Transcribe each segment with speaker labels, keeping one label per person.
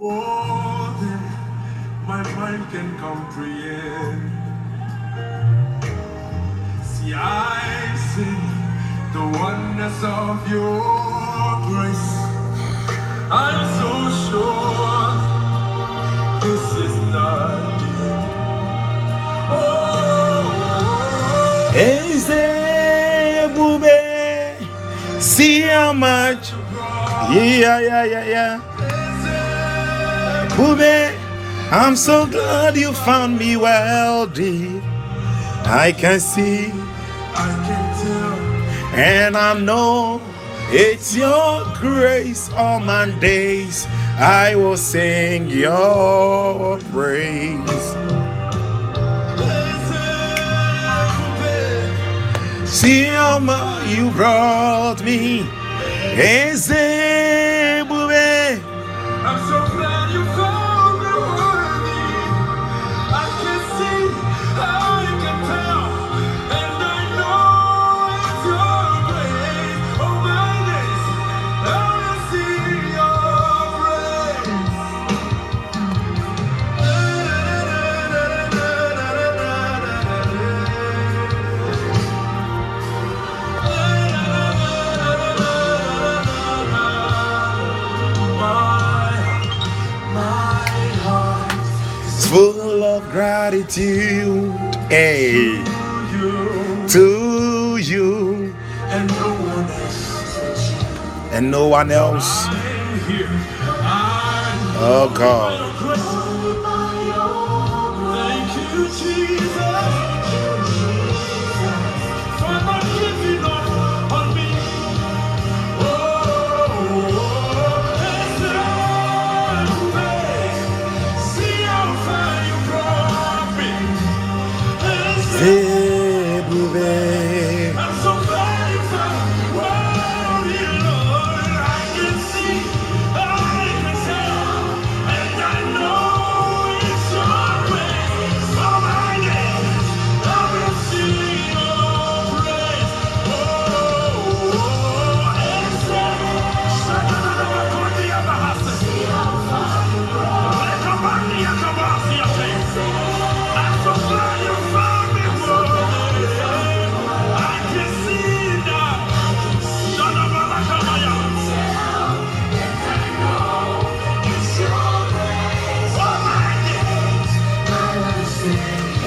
Speaker 1: more than my mind can comprehend. See, I sing the wonders of your grace. I'm so sure this is not you. Oh, oh, oh,
Speaker 2: Eze bube, see how much. Yeah, yeah, yeah, yeah. Bube, I'm so glad you found me wealthy. I can see
Speaker 1: I can tell.
Speaker 2: and I know it's your grace all my days. I will sing your praise. See how you brought me.
Speaker 1: I'm so
Speaker 2: gratitude. Hey, to you
Speaker 1: and no one else.
Speaker 2: and no one else.
Speaker 1: I'm here. I'm
Speaker 2: Oh God. Eze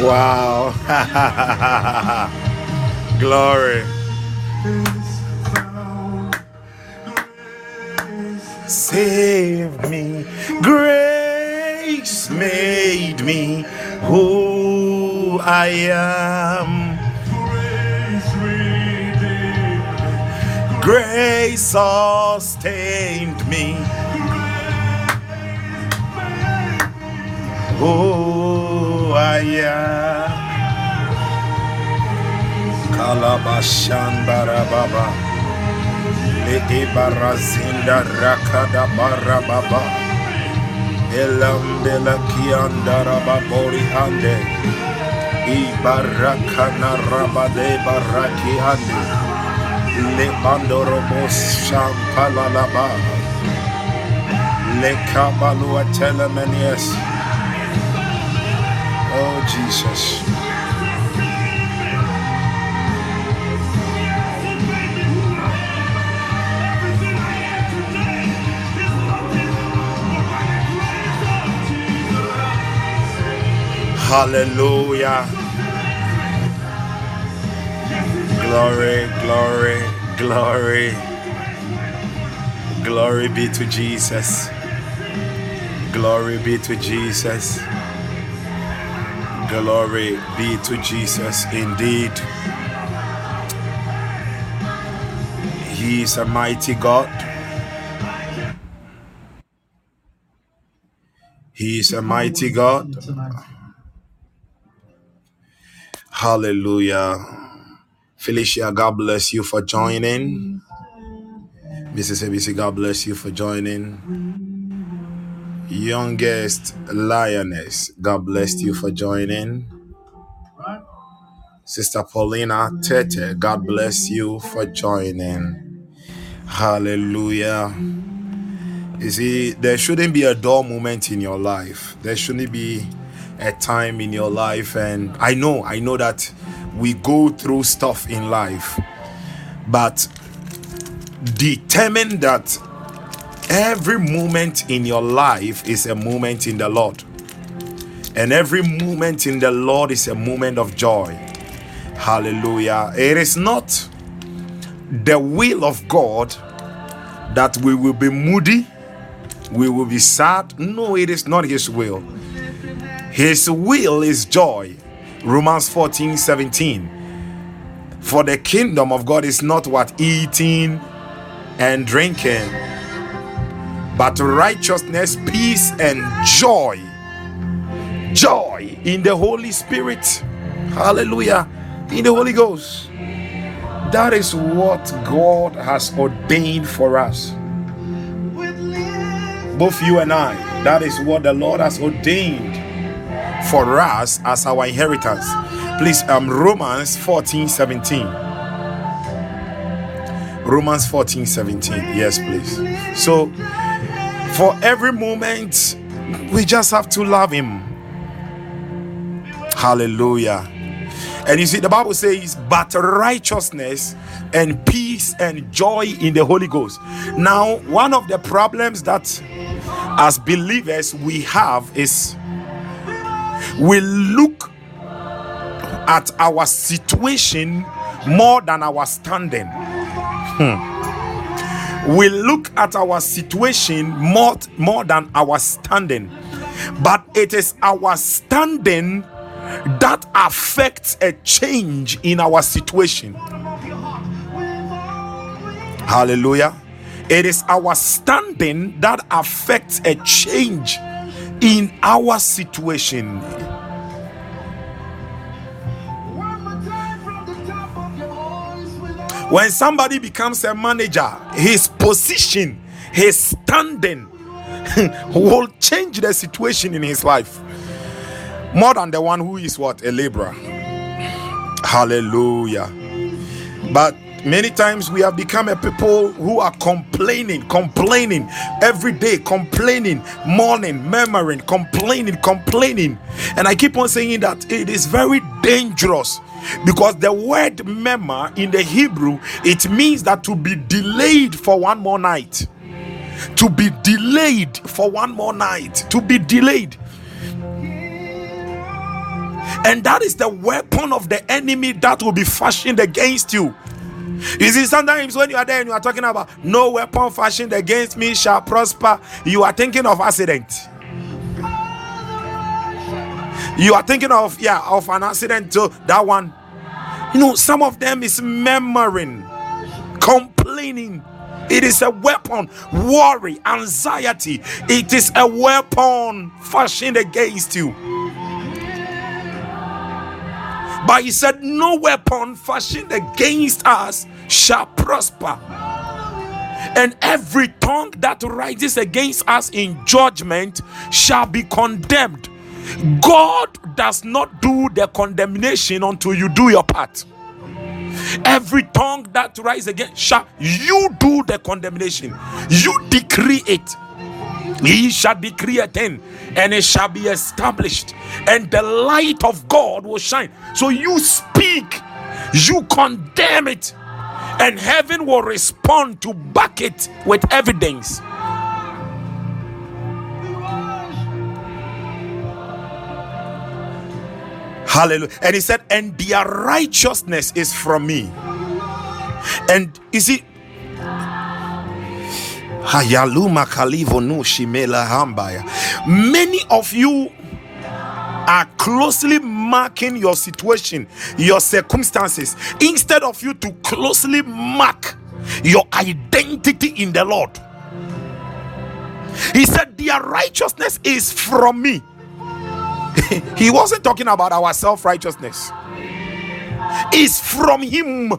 Speaker 2: Wow. Glory. Save me. Grace made me who I am. Grace sustained me. Who I am. Kalabashan barababa. Le ibarazinda rakada barababa. Elambela kianda rababori hande. Ibarakana rabade baraki hande. Le bandorobos shampalalaba. Le kabalua telemenies. Jesus. Hallelujah. Glory, glory, glory. Glory be to Jesus. Glory be to Jesus. Glory be to Jesus indeed. He is a mighty God. He is a mighty God. Hallelujah. Felicia, God bless you for joining. Mrs. ABC, God bless you for joining. Youngest Lioness, God bless you for joining. Sister Paulina Tete, God bless you for joining. Hallelujah. You see, there shouldn't be a dull moment in your life. There shouldn't be a time in your life. And I know, I know that we go through stuff in life, but determine that every moment in your life is a moment in the Lord. And every moment in the Lord is a moment of joy. Hallelujah. It is not the will of God that we will be moody, we will be sad. No, it is not His will. His will is joy. Romans 14 17. For the kingdom of God is not what eating and drinking, but righteousness, peace, and joy. Joy in the Holy Spirit. Hallelujah. In the Holy Ghost. That is what God has ordained for us. Both you and I. That is what the Lord has ordained for us as our inheritance. Please, um, Romans 14 17. Romans 14 17. Yes, please. So, for every moment, we just have to love Him. Hallelujah. And you see, the Bible says, but righteousness and peace and joy in the Holy Ghost. Now, one of the problems that as believers we have is we look at our situation more than our standing. Hmm. We look at our situation more, more than our standing. But it is our standing that affects a change in our situation. Hallelujah. It is our standing that affects a change in our situation. When somebody becomes a manager, his position, his standing will change the situation in his life more than the one who is what a laborer. Hallelujah. But many times we have become a people who are complaining, complaining every day, complaining, mourning, murmuring, complaining, complaining. And I keep on saying that it is very dangerous because the word murmur in the Hebrew it means that to be delayed for one more night. To be delayed for one more night. To be delayed. And that is the weapon of the enemy that will be fashioned against you. You see, sometimes when you are there and you are talking about no weapon fashioned against me shall prosper, you are thinking of accident. You are thinking of yeah of an accident to that one. You know, some of them is murmuring, complaining. It is a weapon, worry, anxiety. It is a weapon fashioned against you. But he said, No weapon fashioned against us shall prosper. And every tongue that rises against us in judgment shall be condemned. God does not do the condemnation until you do your part. Every tongue that rises against shall you do the condemnation. You decree it. He shall decree a thing and it shall be established, and the light of God will shine. So you speak, you condemn it, and heaven will respond to back it with evidence. Hallelujah. And he said, and their righteousness is from me. And is Hambaya. Many of you are closely marking your situation, your circumstances, instead of you to closely mark your identity in the Lord. He said, Their righteousness is from me. he wasn't talking about our self righteousness, it's from Him.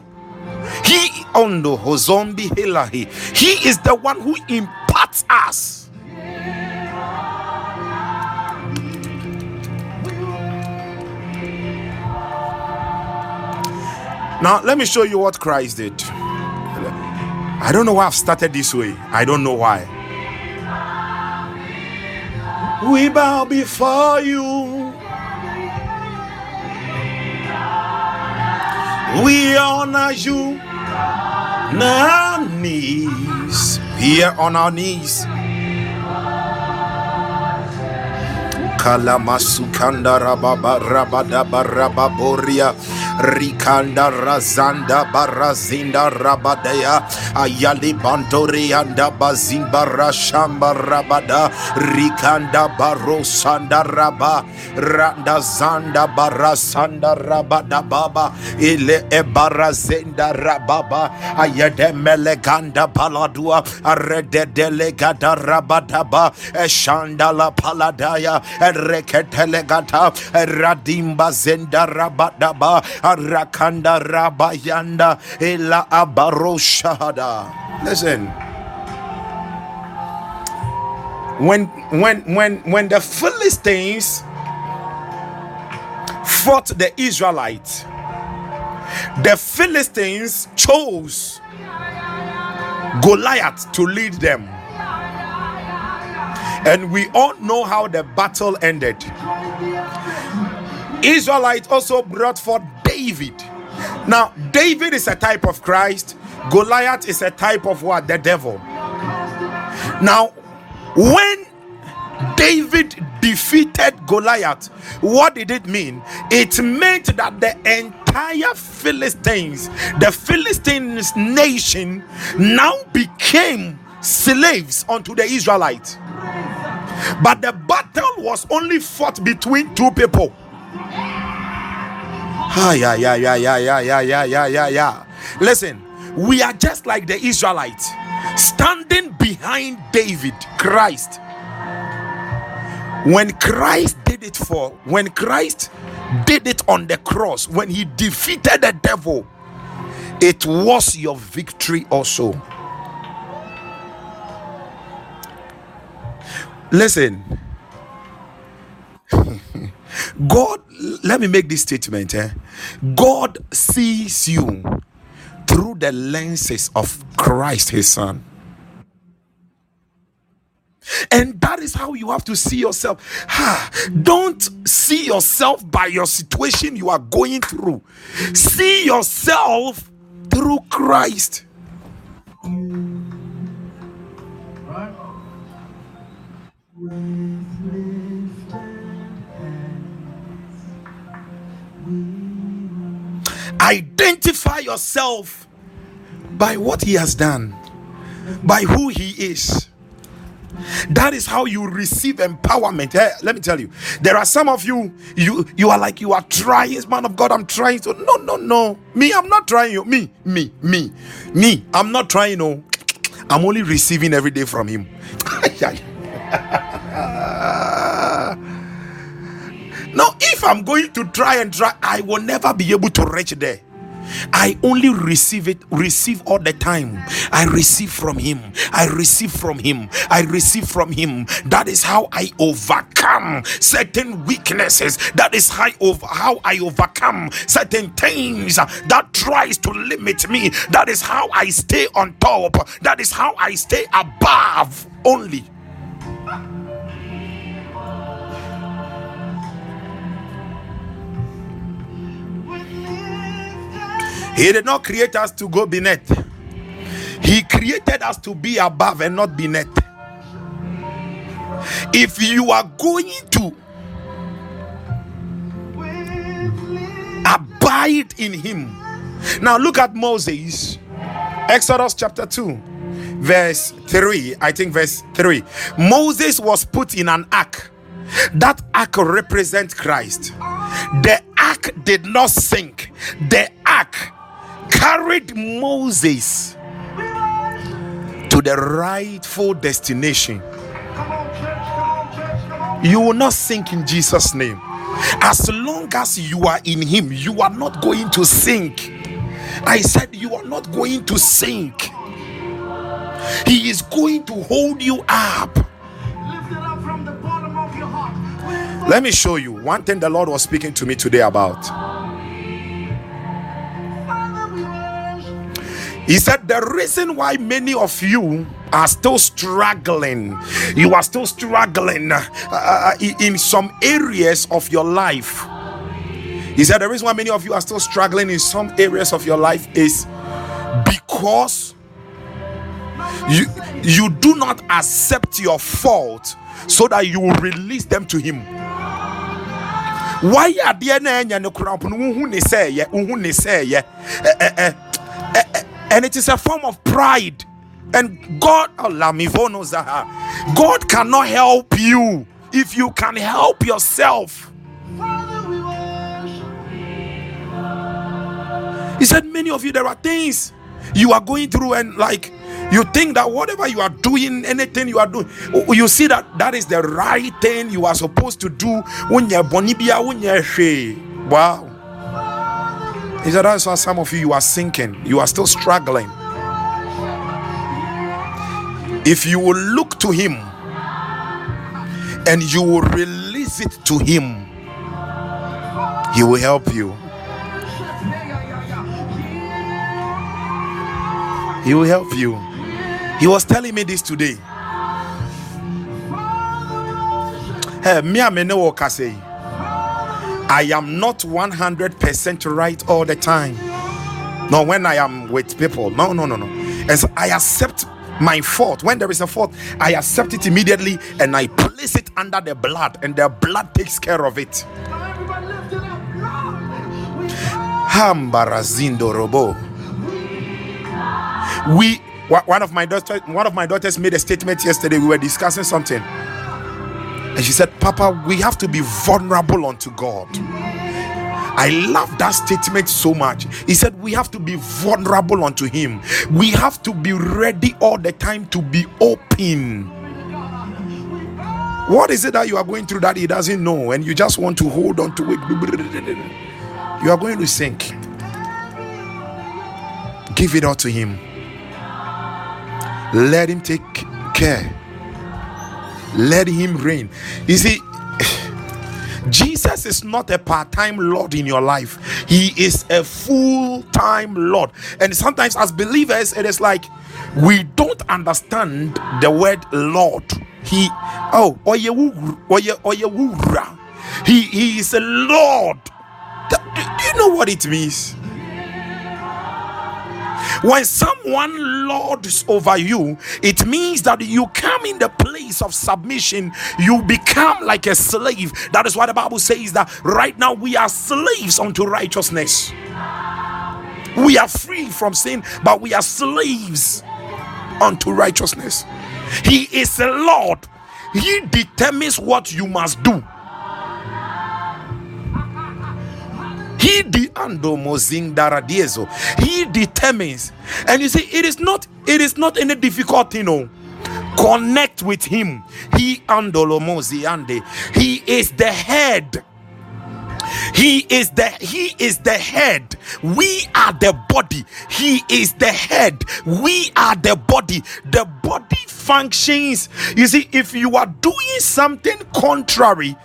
Speaker 2: He oh on the Hozombi. He is the one who imparts us. Now, let me show you what Christ did. I don't know why I've started this way. I don't know why. We bow before you. We honor you. Our knees. Here on our knees. Kalamasukanda rababa rabada barababoria rikanda razanda barazinda rabadaya ayali bandori anda bazimba rashamba rabada. Rikanda barosanda raba. Randa zanda barasanda rabada baba. Ile ebarazenda rababa. Ayede meleganda paladua. Arede delegada rabadaba eshandala paladaya reketelegata radimba zenda rabadaba rakanda rabayanda ela abaroshada listen. When when when when the philistines fought the israelites the philistines chose goliath to lead them and we all know how the battle ended. Israelites also brought forth David. Now, David is a type of Christ, Goliath is a type of what? The devil. Now, when David defeated Goliath, what did it mean? It meant that the entire Philistines, the Philistines nation, now became slaves unto the Israelites. But the battle was only fought between two people. Ah, yeah, yeah, yeah, yeah, yeah, yeah, yeah, yeah, yeah, yeah. Listen, we are just like the Israelites standing behind David, Christ. When Christ did it for, when Christ did it on the cross, when he defeated the devil, it was your victory also. Listen, God, let me make this statement. Eh? God sees you through the lenses of Christ, His Son. And that is how you have to see yourself. Don't see yourself by your situation you are going through, see yourself through Christ. Identify yourself by what he has done, by who he is. That is how you receive empowerment. Eh, let me tell you, there are some of you, you you are like you are trying, man of God. I'm trying to. No, no, no. Me, I'm not trying you. Me, me, me, me. I'm not trying. No, I'm only receiving every day from Him. now, if I'm going to try and try, I will never be able to reach there. I only receive it, receive all the time. I receive from Him. I receive from Him. I receive from Him. That is how I overcome certain weaknesses. That is how, over, how I overcome certain things that tries to limit me. That is how I stay on top. That is how I stay above only. He did not create us to go beneath. He created us to be above and not beneath. If you are going to abide in Him, now look at Moses, Exodus chapter 2, verse 3. I think verse 3. Moses was put in an ark. That ark represents Christ. The ark did not sink. The ark carried Moses to the rightful destination. You will not sink in Jesus' name. As long as you are in Him, you are not going to sink. I said, You are not going to sink. He is going to hold you up. Let me show you one thing the Lord was speaking to me today about. He said, The reason why many of you are still struggling, you are still struggling uh, uh, uh, in some areas of your life. He said the reason why many of you are still struggling in some areas of your life is because you you do not accept your fault so that you will release them to him. Why ɛnya and it is a form of pride and god oh, god cannot help you if you can help yourself He said, Many of you, there are things you are going through, and like you think that whatever you are doing, anything you are doing, you see that that is the right thing you are supposed to do. When you're bonibia, when you're she. Wow. He said, That's why some of you, you are sinking, you are still struggling. If you will look to Him and you will release it to Him, He will help you. He will help you. He was telling me this today. Hey, me and me no work, I say. I am not 100% right all the time. No, when I am with people. No, no, no, no. And so I accept my fault. When there is a fault, I accept it immediately and I place it under the blood, and the blood takes care of it. Hambarazindo robo. We one of my daughters one of my daughters made a statement yesterday. We were discussing something. And she said, Papa, we have to be vulnerable unto God. I love that statement so much. He said, We have to be vulnerable unto Him. We have to be ready all the time to be open. What is it that you are going through that He doesn't know and you just want to hold on to it? You are going to sink. Give it all to Him. Let Him take care. Let Him reign. You see, Jesus is not a part time Lord in your life, He is a full time Lord. And sometimes, as believers, it is like we don't understand the word Lord. He, oh, oye oye oye. He, he is a Lord. Do you know what it means? When someone lords over you, it means that you come in the place of submission. You become like a slave. That is why the Bible says that right now we are slaves unto righteousness. We are free from sin, but we are slaves unto righteousness. He is a Lord. He determines what you must do. He. He determines. And you see, it is not it is not any difficult thing, no. Connect with him. He andolomozi ande. He is the head. He is the he is the head. We are the body. He is the head. We are the body. The body functions. You see, if you are doing something contrary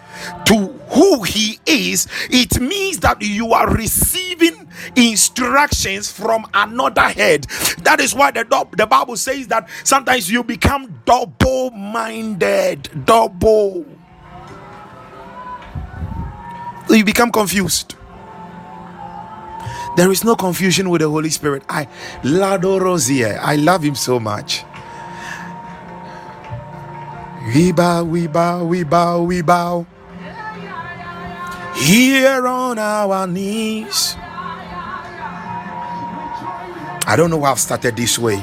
Speaker 2: to who he is, it means that you are receiving instructions from another head. That is why the, the Bible says that sometimes you become double minded. Double you become confused. There is no confusion with the Holy Spirit. I Lado Rosier, I love him so much. We bow, we bow, we bow, we bow. Here on our knees. I don't know why I've started this way.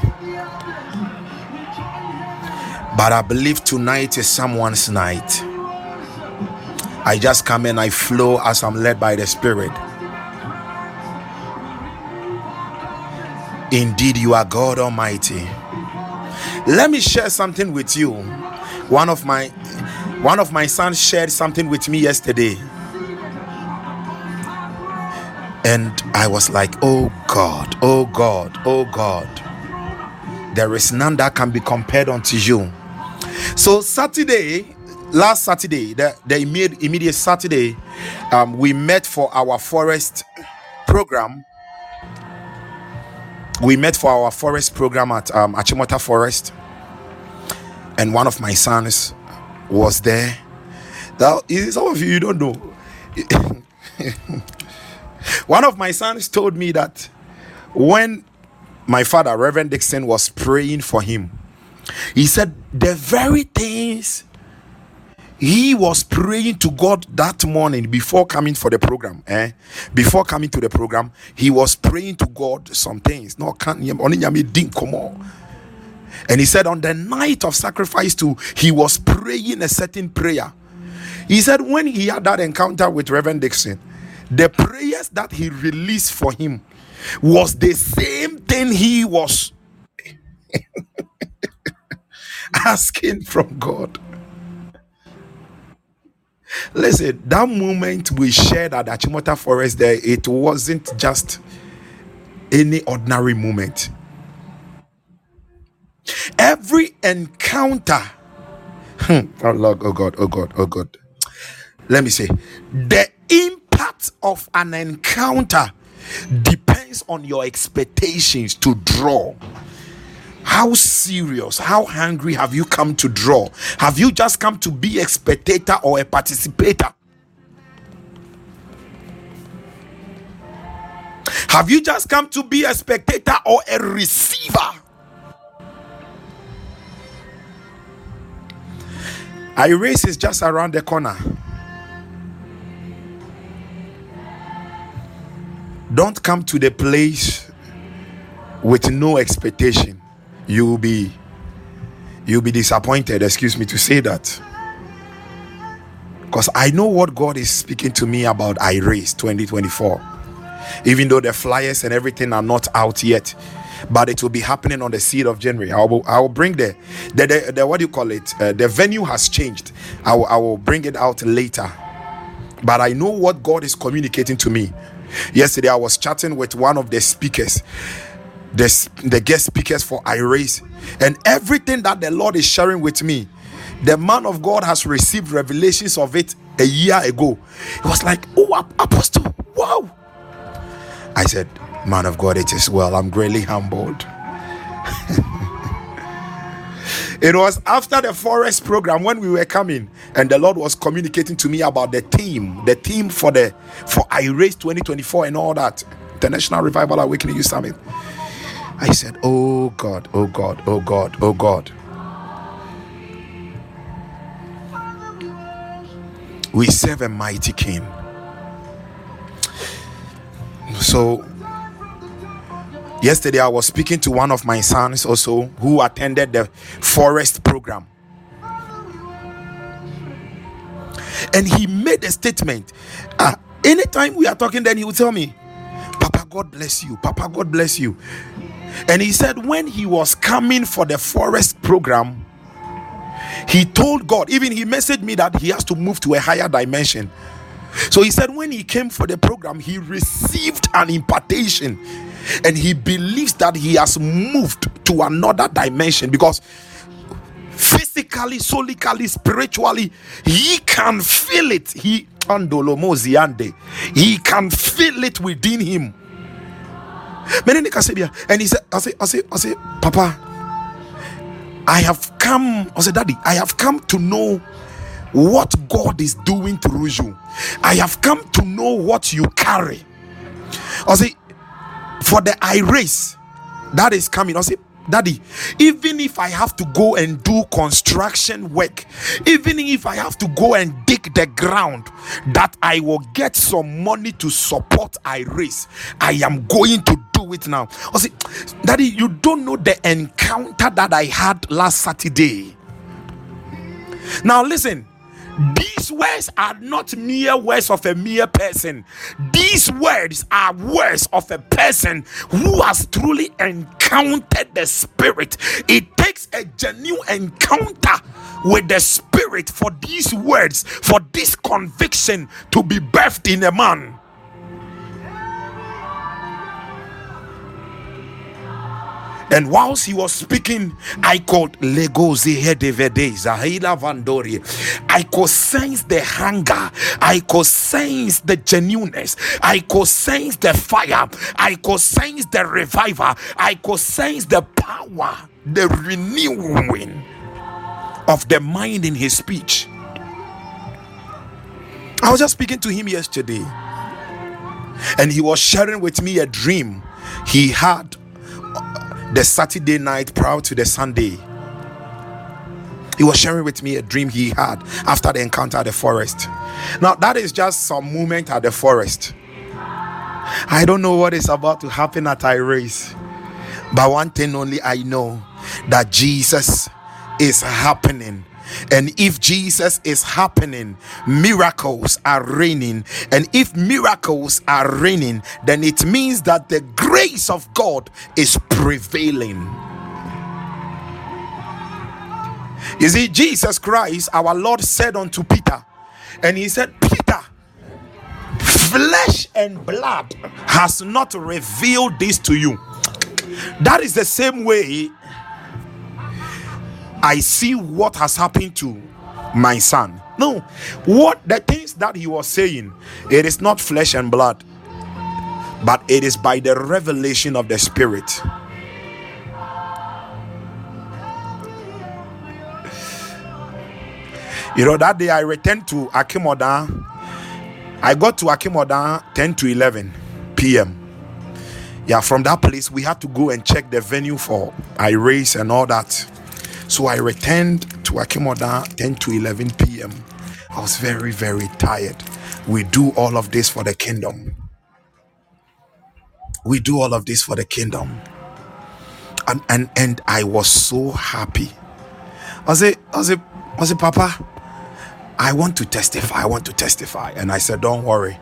Speaker 2: But I believe tonight is someone's night. I just come and I flow as I'm led by the Spirit. Indeed, you are God Almighty. Let me share something with you. One of my one of my sons shared something with me yesterday. And I was like, oh God, oh God, oh God. There is none that can be compared unto you. So Saturday, last Saturday, the, the immediate, immediate Saturday, um, we met for our forest program. We met for our forest program at um, Achimota Forest. and one of my sons was there. Now, some of you, you don't know. one of my sons told me that when my father, Reverend Dixon, was praying for him, he said the very things he was praying to God that morning before coming for the program. Eh? Before coming to the program, he was praying to God some things. No, can't come on. And he said on the night of sacrifice too, he was praying a certain prayer. He said when he had that encounter with Reverend Dixon, the prayers that he released for him was the same thing he was asking from God. Listen, that moment we shared at Achimota Forest there, it wasn't just any ordinary moment. Every encounter, hmm, oh Lord, oh God, oh God, oh God. Let me say, the impact of an encounter depends on your expectations to draw. How serious, how hungry have you come to draw? Have you just come to be a spectator or a participator? Have you just come to be a spectator or a receiver? race is just around the corner. Don't come to the place with no expectation. You'll be you'll be disappointed excuse me to say that. Because i know what god is speaking to me about i race 2024 even though the flyers and everything are not out yet but it will be happening on the seed of january. I will, I will bring the, the, the, the what do you call it? Uh, the venue has changed. I will, I will bring it out later but i know what god is communicating to me yesterday i was chatting with one of the speakers the, the guest speakers for iRace, and everything that the Lord is sharing with me. The man of God has received revelations of it a year ago. It was like, oh, Apostle, wow. I said, Man of God, it is well. I'm greatly humbled. it was after the forest program when we were coming and the lord was communicating to me about the team the team for the for iRace 2024 and all that international revival awakening youth summit I said, Oh God, oh God, oh God, oh God. We serve a mighty King. So, yesterday I was speaking to one of my sons also who attended the forest program. And he made a statement. Uh, anytime we are talking, then he will tell me, Papa, God bless you. Papa, God bless you. And he said, when he was coming for the forest program, he told God, even he messaged me that he has to move to a higher dimension. So he said, when he came for the program, he received an impartation and he believes that he has moved to another dimension because physically, solically, spiritually, he can feel it. He he can feel it within him and he said, I say, I say, I say, Papa, I have come, I said, Daddy, I have come to know what God is doing through you. I have come to know what you carry. I say, for the I race that is coming, I say, Daddy, even if I have to go and do construction work, even if I have to go and dig the ground, that I will get some money to support I race, I am going to do it now. I say, Daddy, you don't know the encounter that I had last Saturday. Now, listen, these words are not mere words of a mere person. These words are words of a person who has truly encountered the Spirit. It takes a genuine encounter with the Spirit for these words, for this conviction to be birthed in a man. And whilst he was speaking, I called Zahila Vandori. I could sense the hunger, I could sense the genuineness, I could sense the fire, I could sense the revival, I could sense the power, the renewing. of the mind in his speech. I was just speaking to him yesterday, and he was sharing with me a dream he had the Saturday night prior to the Sunday. He was sharing with me a dream he had after the encounter at the forest. Now, that is just some moment at the forest. I don't know what is about to happen at iRace, but one thing only I know that Jesus is happening. And if Jesus is happening, miracles are reigning. And if miracles are reigning, then it means that the grace of God is prevailing. You see, Jesus Christ, our Lord, said unto Peter, and he said, Peter, flesh and blood has not revealed this to you. That is the same way I see what has happened to my son. No, what the things that he was saying, it is not flesh and blood, but it is by the revelation of the Spirit. You know, that day I returned to Achimota. I got to Achimota 10 to 11 p.m. Yeah, from that place, we had to go and check the venue for I race and all that. So I returned to Achimota 10 to 11 p.m. I was very, very tired. We do all of this for the kingdom. We do all of this for the kingdom. And and, and I was so happy. I said, I said, I said, Papa, I want to testify. I want to testify. And I said, Don't worry.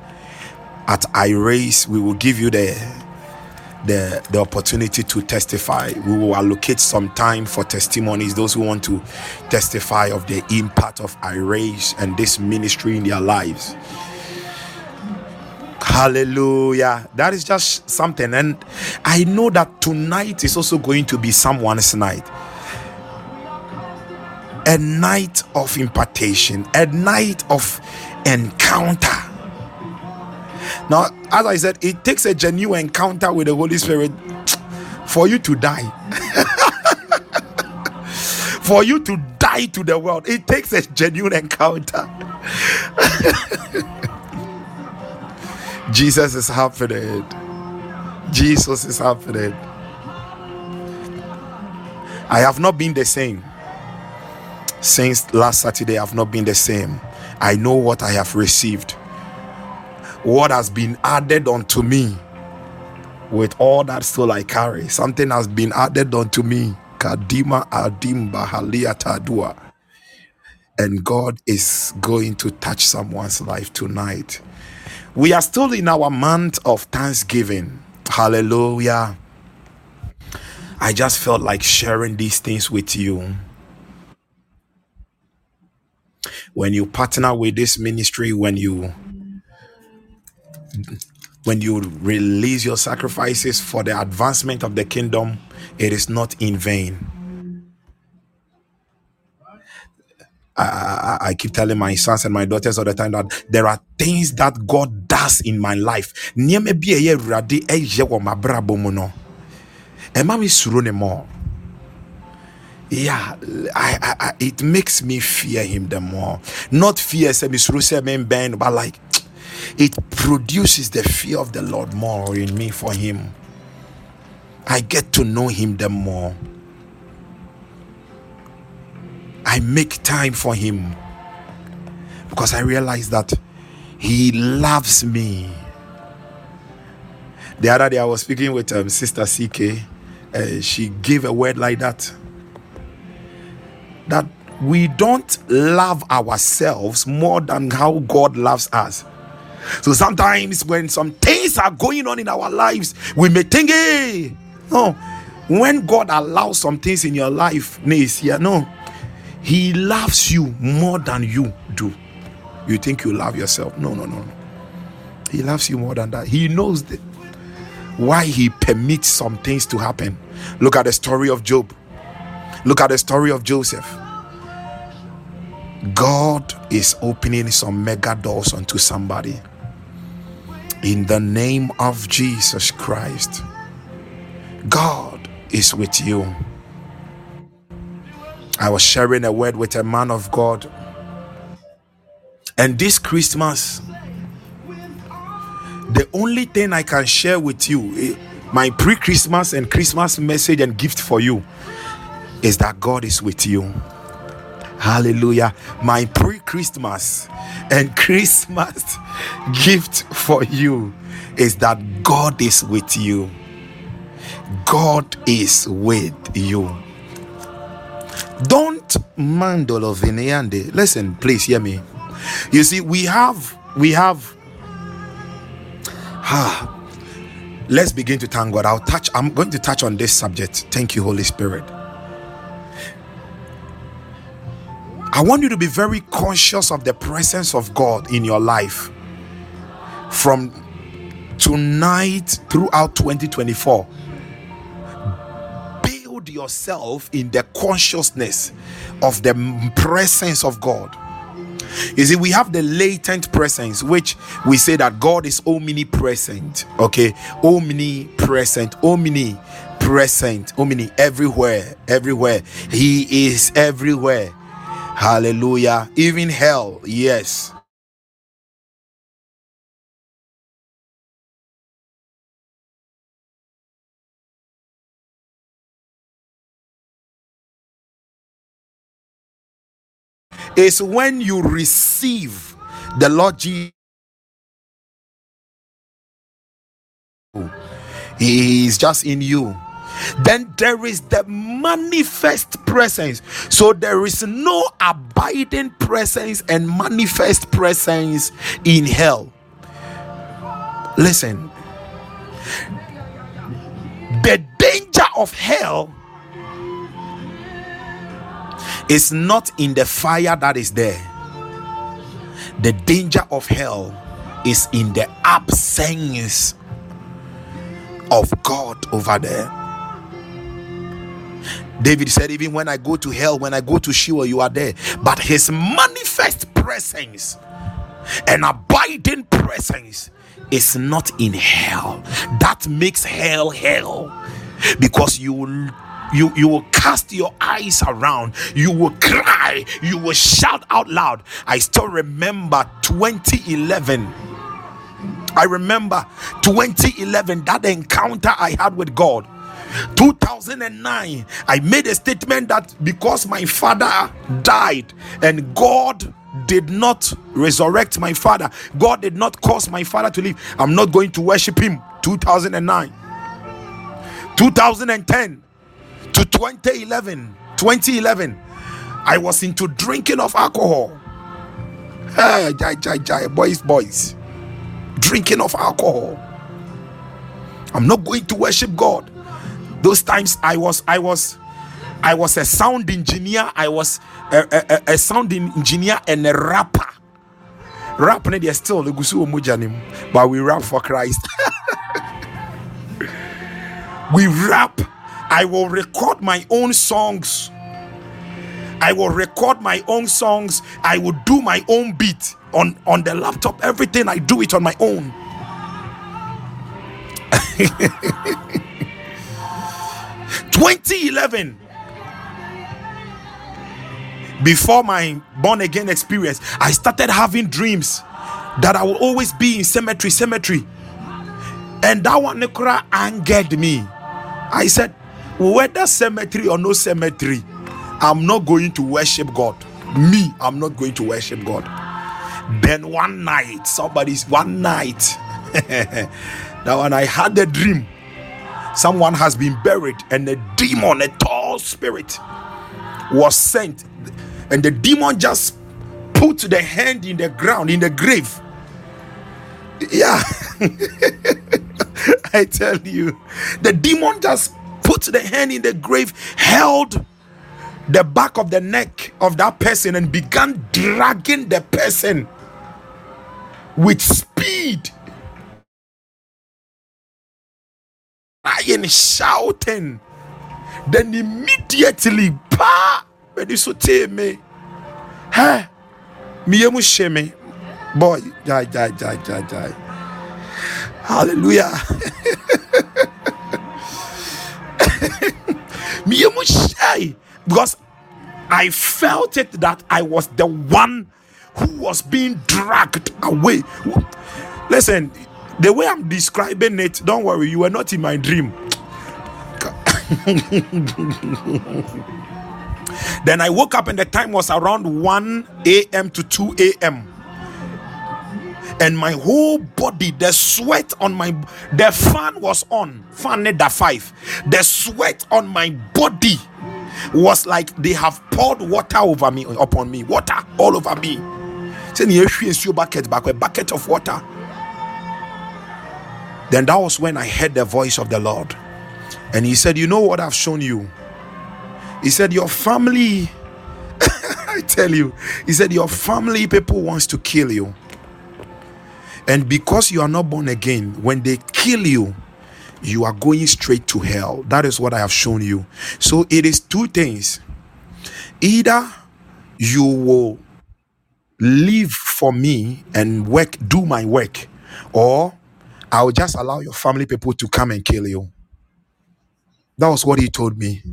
Speaker 2: At I race, we will give you the the the opportunity to testify. We will allocate some time for testimonies. Those who want to testify of the impact of I raise and this ministry in their lives. Hallelujah. That is just something. And I know that tonight is also going to be someone's night a night of impartation, a night of encounter. Now, as I said, it takes a genuine encounter with the Holy Spirit for you to die. for you to die to the world, it takes a genuine encounter. Jesus is happening. Jesus is happening. I have not been the same since last Saturday, I've not been the same. I know what I have received, what has been added unto me with all that soul I carry. Something has been added unto me. Kadima Adim Tadua. And God is going to touch someone's life tonight. We are still in our month of Thanksgiving. Hallelujah. I just felt like sharing these things with you. when you partner with this ministry when you when you release your sacrifices for the advancement of the kingdom it is not in vain. I, I, I keep telling my sons and my daughters all the time that there are things that God does in my life. Yeah I, I, it makes me fear him the more. Not fear but like it produces the fear of the lord more in me for him. I get to know him the more. I make time for him because i realize that he loves me. The other day i was speaking with um, sister ck uh, she gave a word like that that we don't love ourselves more than how God loves us. So sometimes when some things are going on in our lives, we may think, hey, no, when God allows some things in your life, yeah, no, He loves you more than you do. You think you love yourself? No, no, no, no. He loves you more than that. He knows why He permits some things to happen. Look at the story of Job. Look at the story of Joseph. God is opening some mega doors unto somebody. In the name of Jesus Christ, God is with you. I was sharing a word with a man of God. And this Christmas, the only thing I can share with you, eh, my pre Christmas and Christmas message and gift for you, is that God is with you. Hallelujah. My pre Christmas and Christmas gift for you is that God is with you. God is with you. Don't mandolo vineande. Listen, please hear me. You see, we have, we have. Ah, let's begin to thank God. I'll touch. I'm going to touch on this subject. Thank you, Holy Spirit. I want you to be very conscious of the presence of God in your life from tonight throughout 2024 build yourself in the consciousness of the presence of God. You see, we have the latent presence, which we say that God is omnipresent. Okay, omnipresent, omnipresent, omni everywhere, everywhere. He is everywhere. Hallelujah. Even hell, yes. is when you receive the Lord Jesus. He is just in you. Then there is the manifest presence. So there is no abiding presence and manifest presence in hell. Listen, the danger of hell is not in the fire that is there. The danger of hell is in the absence of God over there. David said, Even when I go to hell, when I go to Sheol, you are there. But his manifest presence and abiding presence is not in hell. That makes hell hell. Because you will you you will cast your eyes around. You will cry. You will shout out loud. I still remember 2011 i remember 2011 that encounter i had with god 2009 i made a statement that because my father died and god did not resurrect my father god did not cause my father to live i'm not going to worship him. 2009 2010 to 2011 2011 i was into drinking of alcohol. Hey jai jai jai boys boys. Drinking of alcohol. I'm not going to worship god those times i was i was i was a sound engineer i was a, a, a sound engineer and a rapper rap deɛ still mogya ne mu but we rap for christ we rap I will record my own songs. I will record my own songs. I will do my own beat on, on the laptop. Everything I do it on my own. Twenty eleven, before my born again experience, I started having dreams that I will always be in cemetery, cemetery, and that one angered me. I said, whether cemetery or no cemetery, I'm not going to worship God. Me, I'm not going to worship God. Then one night, somebody's one night, now when I had a dream, someone has been buried, and a demon, a tall spirit, was sent, and the demon just put the hand in the ground, in the grave. Yeah, I tell you, the demon just put the hand in the grave, held the back of the neck of that person, and began dragging the person with speed. Crying, shouting. Then immediately, pa, when you so tell me, huh? Me emu shame boy, jai jai jai jai jai. Hallelujah. me emu shy because I felt it that I was the one who was being dragged away. Listen, the way I'm describing it, don't worry, you were not in my dream. then I woke up and the time was around 1 a.m. to 2 a.m. And my whole body, the sweat on my the fan was on, fan the five. The sweat on my body was like they have poured water over me upon me, water all over me. Say you bucket back a bucket of water. Then that was when I heard the voice of the Lord. And he said, You know what I've shown you? He said, Your family, I tell you, he said, Your family people wants to kill you. And because you are not born again, when they kill you, you are going straight to hell. That is what I have shown you. So it is two things. Either you will live for me and work, do my work, or I'll just allow your family people to come and kill you. That was what he told me.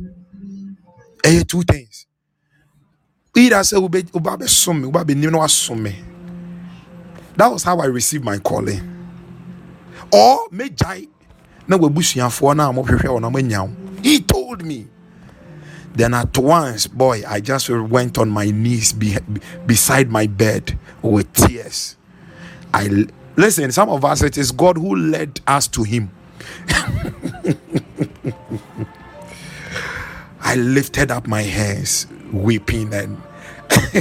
Speaker 2: Eh, two things. That was how I received my calling. Or mejai na wabusuafoɔ no a mohwehwɛ wɔ no manya wo. He told me. Then at once, boy, I just went on my knees be, beside my bed with tears. I listen, some of us it is God who led us to him. I lifted up my hands, weeping, and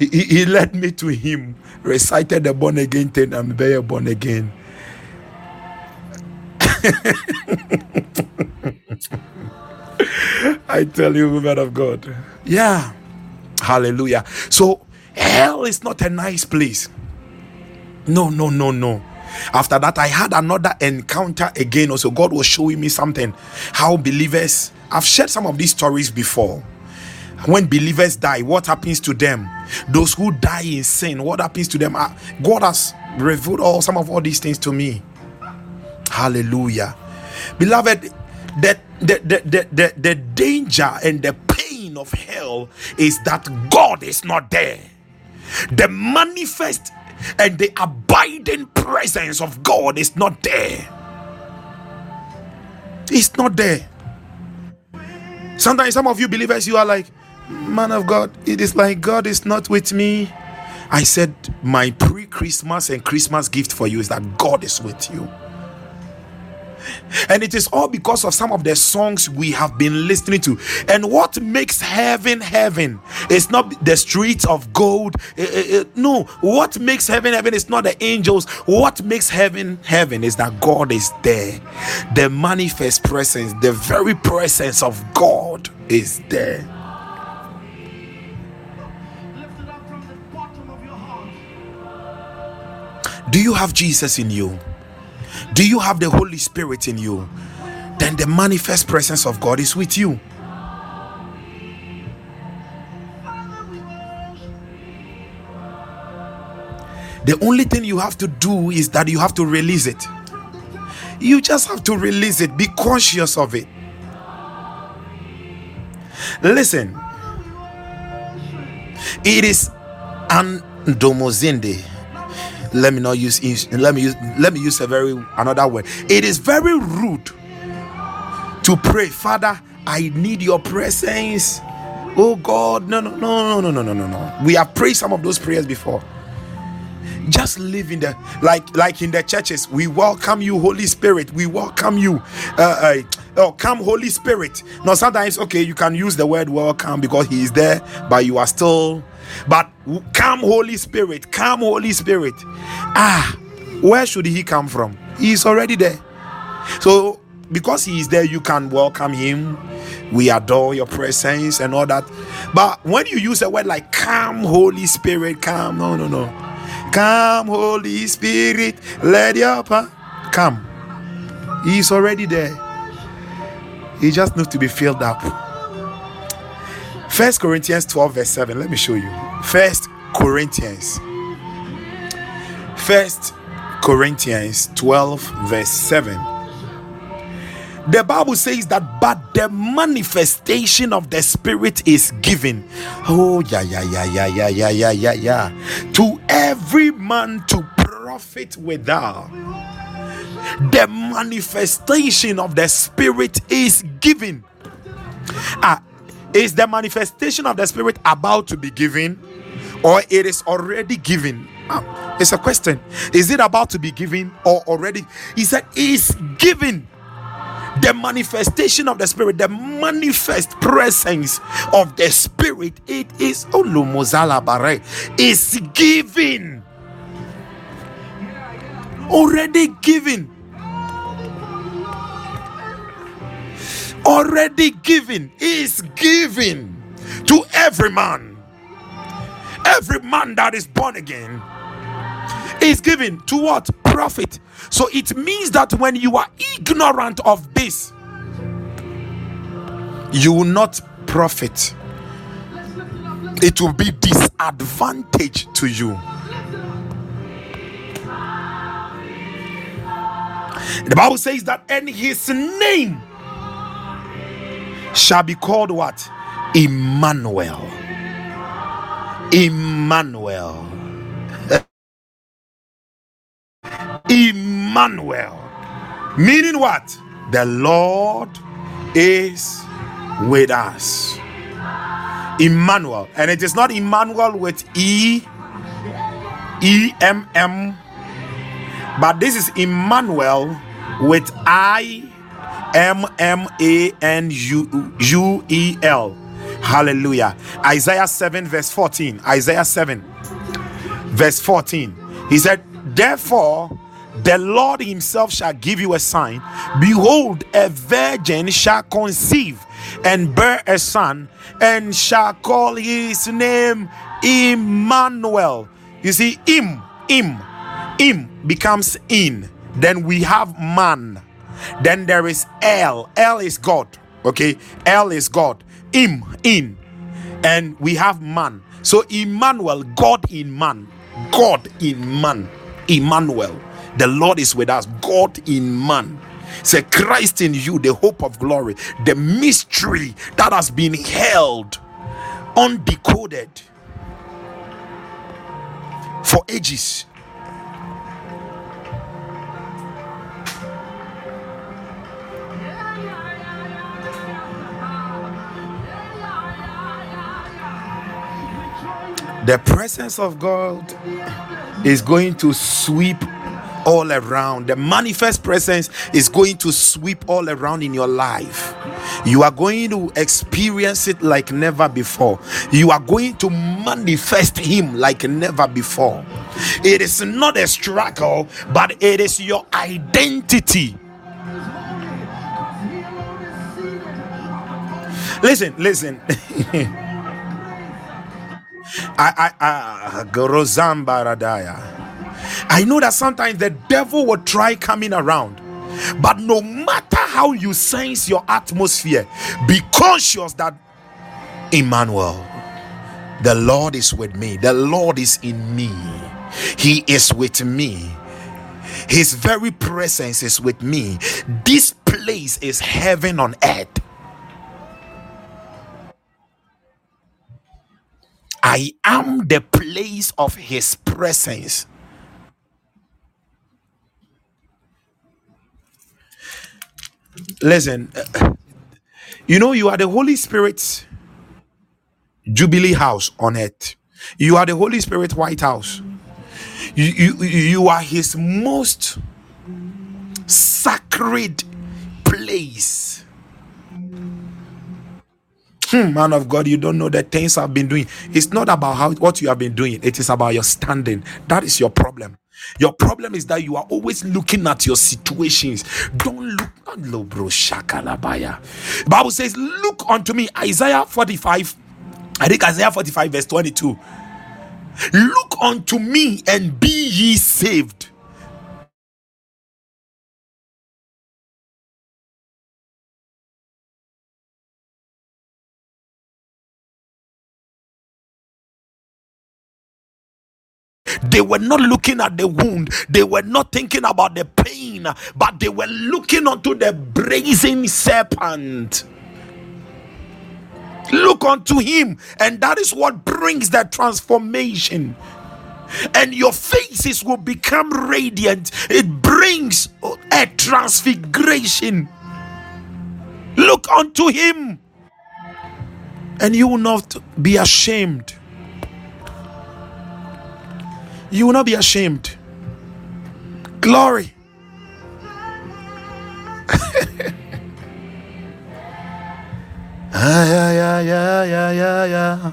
Speaker 2: he, he led me to him, recited the born again thing, I'm very born again. I tell you, woman of God. Yeah. Hallelujah. So, hell is not a nice place. No, no, no, no. After that, I had another encounter again. Also, God was showing me something. How believers, I've shared some of these stories before. When believers die, what happens to them? Those who die in sin, what happens to them? Ah, God has revealed all some of all these things to me. Hallelujah. Beloved, the, the, the, the, the, the danger and the pain of hell is that God is not there. The manifest and the abiding presence of God is not there. It's not there. Sometimes some of you believers, you are like, man of God, it is like God is not with me. I said, my pre Christmas and Christmas gift for you is that God is with you. And it is all because of some of the songs we have been listening to. And what makes heaven heaven is not the streets of gold. Eh, eh, eh, no, what makes heaven heaven is not the angels. What makes heaven heaven is that God is there. The manifest presence, the very presence of God is there.
Speaker 1: It.
Speaker 2: Do you have Jesus in you? Do you have the Holy Spirit in you? Then the manifest presence of God is with you. The only thing you have to do is that you have to release it. You just have to release it. Be conscious of it. Listen, it is an domozinde let me not use let me use let me use a very another word. It is very rude to pray father i need your presence. Oh god no no no no no no no no. We have prayed some of those prayers before. Just live in the like like in the churches. We welcome you holy spirit. We welcome you. Uh, uh oh come holy spirit. Now sometimes okay you can use the word welcome because he is there but you are still but come holy spirit come holy spirit. Ah where should he come from? He is already there. So because he is there you can welcome him. We adore your presence and all that. But when you use a word like come holy spirit come no no no. Come holy spirit let your power come. He's already there. He just needs to be filled up first corinthians 12 verse 7 let me show you. First corinthians. First corinthians 12 verse 7 the bible says that but the manifestation of the spirit is given. Oh yeah yeah yeah yeah yeah yeah yeah yeah yeah. To every man to profit withal the manifestation of the spirit is given. Ah is the manifestation of the spirit about to be given or it is already given? Ah, it's a question. Is it about to be given or already? He said is given the manifestation of the spirit the manifest presence of the spirit. It is olumozala bare is given. Already given already given is given to every man. Every man that is born again is given to what? Profit. So it means that when you are ignorant of this you will not profit. It will be disadvantage to you. The bible says that and his name shall be called what emmanuel emmanuel Emmanuel. Meaning what? The Lord is with us. Emmanuel. And it is not Emmanuel with E E M M, but this is Emmanuel with I M M A N U U E L. Hallelujah. Isaiah 7, verse 14. Isaiah 7, verse 14. He said, Therefore, the Lord Himself shall give you a sign. Behold, a virgin shall conceive and bear a son, and shall call his name Emmanuel. You see, Im, Im, Im becomes in. Then we have man. Then there is L. L is God. Okay, L is God. Im, in. And we have man. So Emmanuel, God in man. God in man. Emmanuel. The Lord is with us, God in man. Say Christ in you, the hope of glory, the mystery that has been held undecoded for ages. The presence of God is going to sweep all around. The manifest presence is going to sweep all around in your life. You are going to experience it like never before. You are going to manifest Him like never before. It is not a struggle, but it is your identity. Listen, listen. I, I, I. I know that sometimes the devil will try coming around, but no matter how you sense your atmosphere, be conscious that Emmanuel, the Lord is with me, the Lord is in me, He is with me. His very presence is with me. This place is heaven on earth. I am the place of His presence. Listen, you know, you are the Holy Spirit's Jubilee house on earth. You are the Holy Spirit White House. You, you, you are His most sacred place. Hmm, man of God, you don't know the things I've been doing. It's not about how what you have been doing, it is about your standing. That is your problem. Your problem is that you are always looking at your situations. Don't look Hello, bro. Shakalabaya. Bible says, Look unto me. Isaiah 45. I think Isaiah 45, verse 22. Look unto me and be ye saved. They were not looking at the wound, they were not thinking about the pain but they were looking unto the brazen serpent. Look unto him, and that is what brings that transformation. And your faces will become radiant. It brings a transfiguration. Look unto him, and you will not be ashamed. You will not be ashamed. Glory. Ah, yeah, yeah, yeah, yeah, yeah, yeah.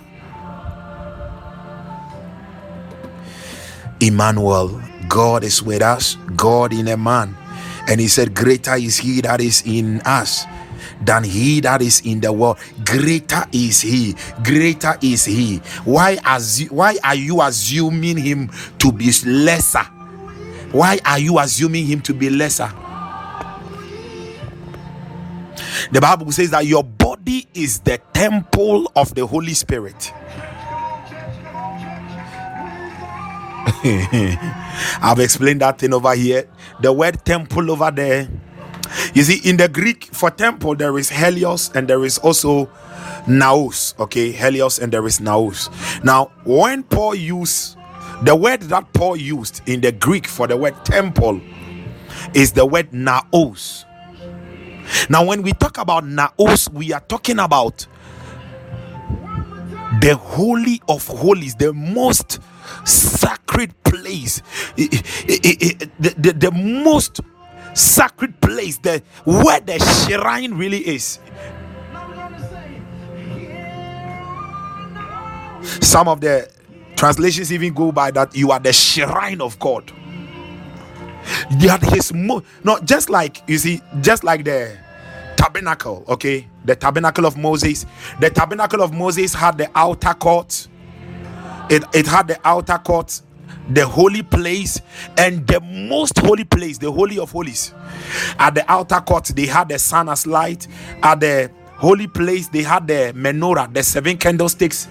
Speaker 2: Emmanuel, God is with us, God in a man. And he said, Greater is he that is in us than he that is in the world. Greater is he. Greater is he. Why, assu- why are you assuming him to be lesser? Why are you assuming him to be lesser? The Bible says that your body is the temple of the Holy Spirit. I've explained that thing over here. The word temple over there. You see, in the Greek, for temple, there is Helios and there is also Naos. Okay, Helios and there is Naos. Now, when Paul used the word that Paul used in the Greek for the word temple is the word Naos. Now, when we talk about Naos, we are talking about the holy of holies, the most sacred place, the, the, the most sacred place, the where the shrine really is. Some of the translations even go by that you are the shrine of God. That his mo- not just like you see, just like the tabernacle, okay, the tabernacle of Moses. The tabernacle of Moses had the outer court, it, it had the outer court, the holy place, and the most holy place, the holy of holies. At the outer court, they had the sun as light. At the holy place, they had the menorah, the seven candlesticks.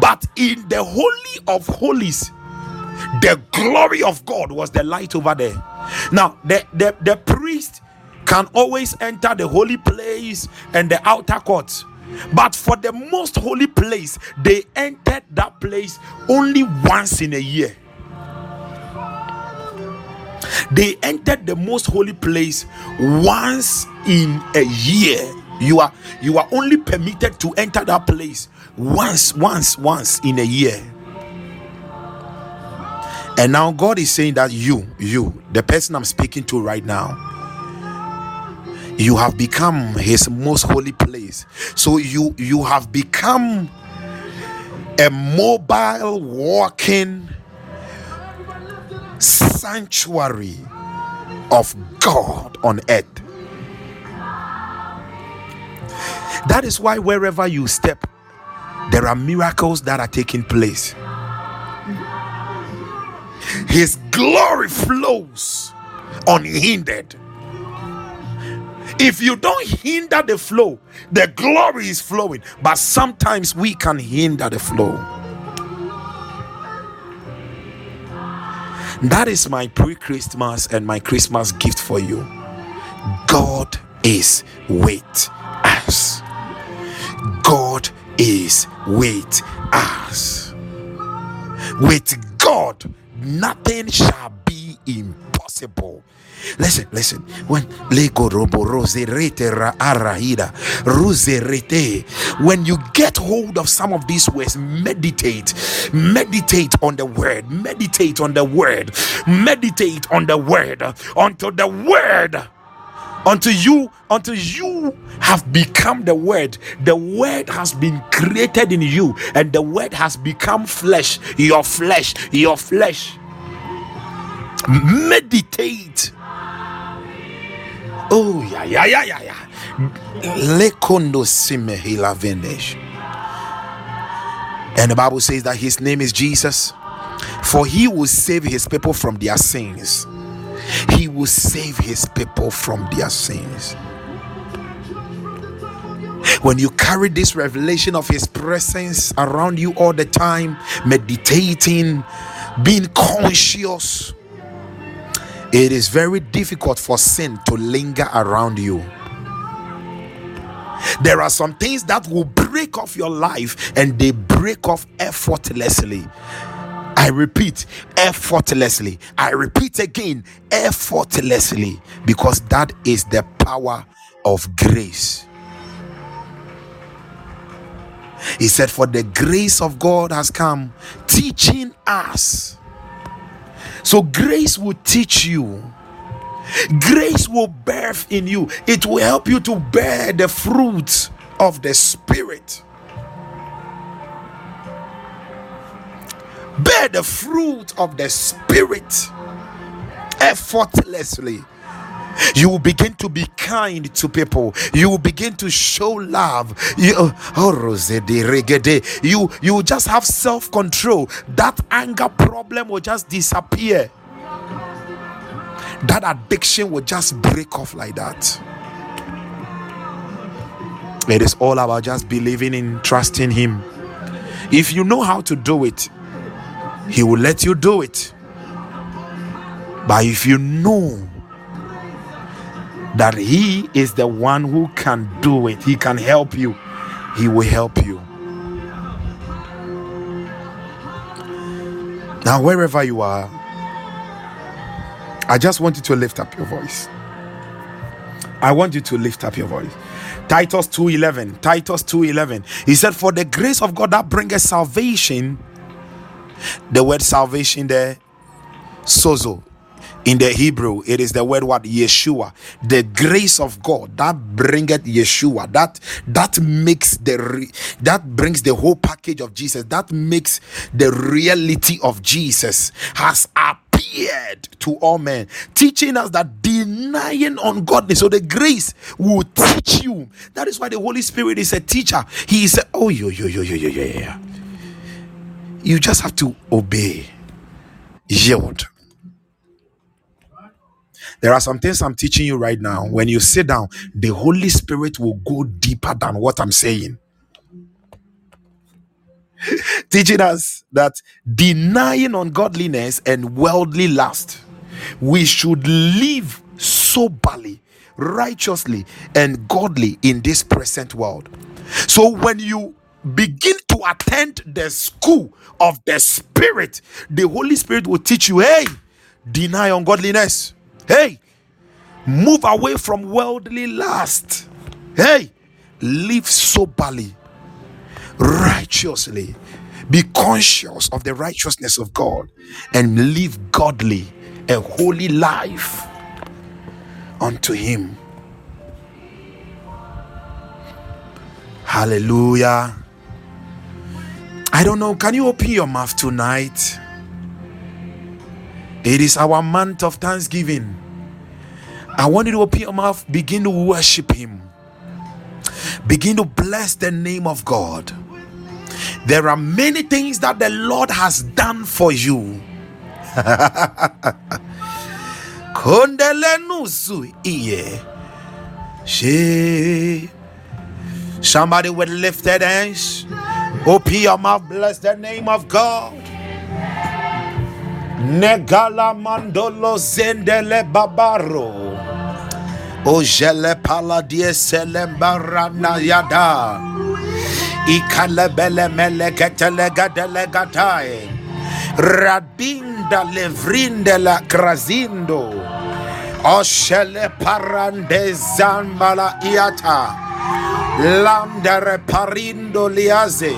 Speaker 2: But in the holy of holies, the glory of God was the light over there. Now, the, the, the priest can always enter the holy place and the outer court. But for the most holy place, they entered that place only once in a year. They entered the most holy place once in a year. You are you are only permitted to enter that place once, once, once in a year. And now God is saying that you, you, the person I'm speaking to right now, you have become his most holy place. So you you have become a mobile walking sanctuary of God on earth. That is why wherever you step, there are miracles that are taking place. His glory flows unhindered. If you don't hinder the flow, the glory is flowing. But sometimes we can hinder the flow. That is my pre Christmas and my Christmas gift for you. God is with us. God is with us. With God, nothing shall be impossible. Listen, listen. When. When you get hold of some of these words, meditate, meditate on the word, meditate on the word, meditate on the word. Until the word. Until you until you have become the word. The word has been created in you and the word has become flesh. Your flesh. Your flesh. Meditate oh yeah yeah yeah yeah yeah. Lekondo simehila vendesh and the bible says that his name is jesus. For he will save his people from their sins. He will save his people from their sins. When you carry this revelation of his presence around you all the time, meditating, being conscious, It is very difficult for sin to linger around you. There are some things that will break off your life and they break off effortlessly. I repeat, effortlessly. I repeat again, effortlessly, because that is the power of grace. He said, For the grace of God has come, teaching us. So, grace will teach you. Grace will birth in you. It will help you to bear the fruits of the Spirit. Bear the fruit of the Spirit effortlessly. You will begin to be kind to people. You will begin to show love. You, oh. You, you just have self control. That anger problem will just disappear. That addiction will just break off like that. It is all about just believing in trusting Him. If you know how to do it, He will let you do it. But if you know that He is the one who can do it, He can help you, He will help you. Now, wherever you are, I just want you to lift up your voice. I want you to lift up your voice. Titus 2:11. Titus 2:11. He said, For the grace of God that bringeth salvation. The word salvation there, sozo. In the Hebrew, it is the word what Yeshua, the grace of God that bringeth Yeshua, that that makes the that brings the whole package of Jesus, that makes the reality of Jesus has appeared to all men, teaching us that denying ungodliness, so the grace will teach you. That is why the Holy Spirit is a teacher. He is a, oh yo yo yo yo yo yo yo. You just have to obey, yield. There are some things I'm teaching you right now. When you sit down, the Holy Spirit will go deeper than what I'm saying. Teaching us that denying ungodliness and worldly lust, we should live soberly, righteously, and godly in this present world. So when you begin to attend the school of the Spirit, the Holy Spirit will teach you hey, deny ungodliness Hey, move away from worldly lust. Hey, live soberly, righteously. Be conscious of the righteousness of God and live godly, a holy life unto Him. Hallelujah. I don't know. Can you open your mouth tonight? It is our month of thanksgiving. I want you to open your mouth, begin to worship Him, begin to bless the name of God. There are many things that the Lord has done for you. Somebody with lifted hands, open your mouth, bless the name of God. Negala mandolo zendele babaro. Ojele paladie selembarana yada. Ikalebele meleketele gadele gatae. Radinda levrinde la crazindo. Oshele parande zambala iata. Landere parindo liaze.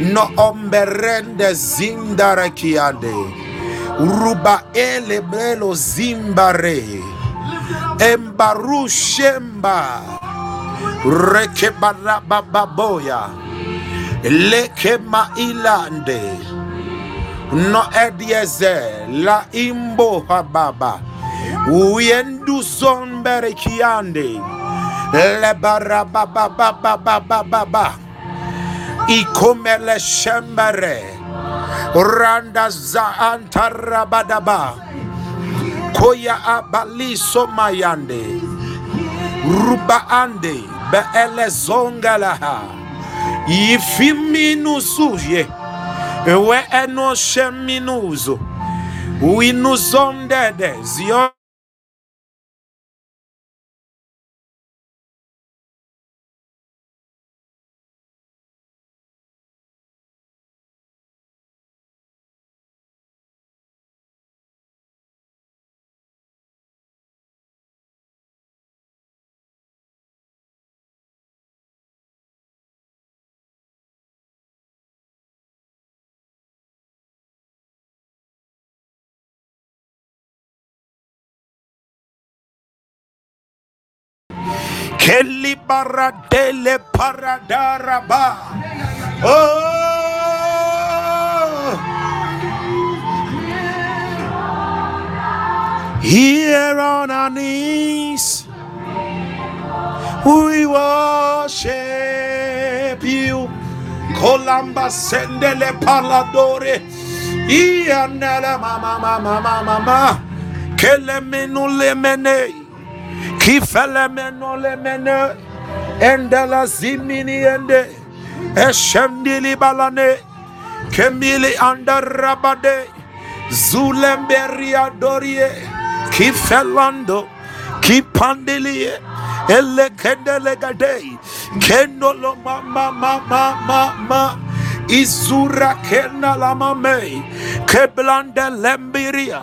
Speaker 2: No omberende zindare. Ruba ele brelo zimbare. Embaru shemba. Rekebara bababoya. Leke mailande. No edieze la imbo hababa. Uyendu zombere kiande. Lebara bababababababa. Ikomele shembere. Randa za antarabadaba. Koya abali somayande. Ruba ande. Beele zongalaha. Yifiminu suje. We eno sheminuzo. We nous on dede zion. Kelly baradele paradaraba. Oh, here on our knees, we worship you. Colamba sendele paladore. Ianela mama mama mama mama. Kele menu lemene. Kifele meno lemene. Endela zimini ende. Eshendili balane. Kemili andarabade. Zulemberia dorie. Kifelando. Kipandilie. Ele kendele gadei. Kendolo mama mama mama. Izura kena la mame. Keblande lembiria.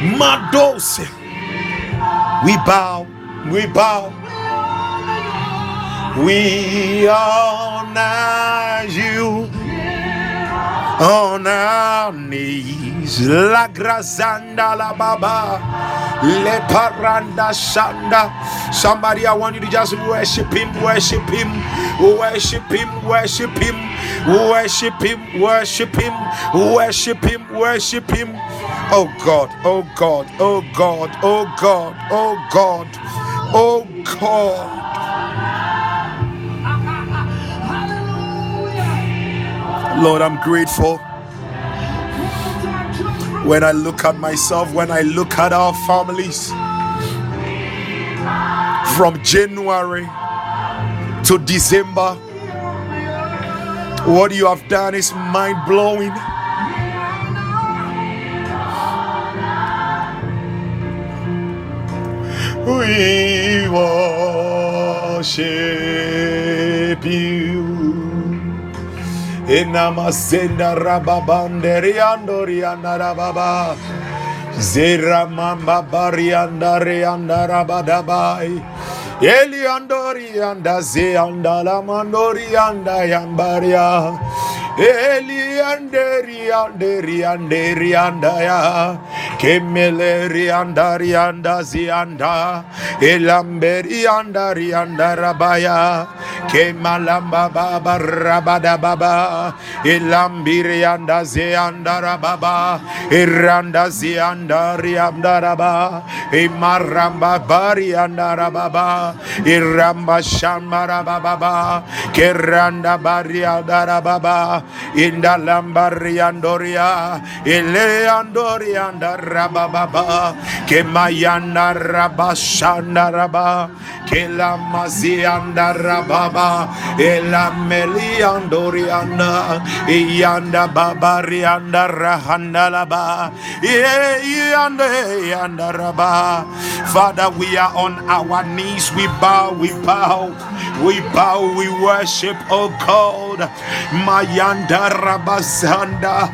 Speaker 2: Madose. We bow. We bow. We honor you on our knees. La grazanda la baba. Le paranda shanda. Somebody, I want you to just worship him, worship him, worship him, worship him, worship him, worship him, worship him, worship him. Oh God, oh God, oh God, oh God, oh God, oh God. Lord, I'm grateful. When I look at myself, when I look at our families, from January to December, what you have done is mind blowing. We worship you. Inamasenda rababanderi andori andarababa. Zera mamba bariandari andarabadabai. Eli andori anda ze andala mandori anda yambaria. Eli anderi anderi anderi andaya. Kemeleri andari anda zianda. Elamberi andari andarabaya. Kemalamba baba rabada baba. Elambiri anda ze andarababa. Iranda zi andari andaraba. Imaramba bari andarababa. Iramba shambara baba. Keranda bari andarababa. Indalambari andoria. Ile andori andarababa. Kemayanda rabashanda raba. Kelamazi andarababa. Elameli andorianda. Iyanda babari andarahanda Yanda yanda raba. Father, we are on our knees. We bow, we bow, we bow, we worship, oh God. Mayanda rabasanda.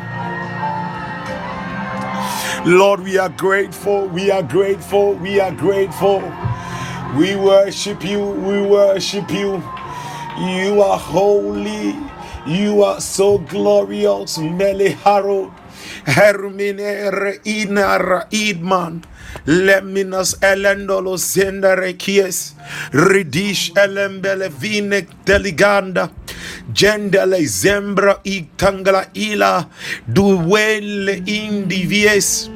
Speaker 2: Lord, we are grateful, we are grateful, we are grateful. We worship you, we worship you. You are holy, you are so glorious, Mele Harold. Hermine Inar Idman. Leminas elendolo sendere kies. Ridish elembele vine deliganda. Gendele zembra itangala ila duwele indivies.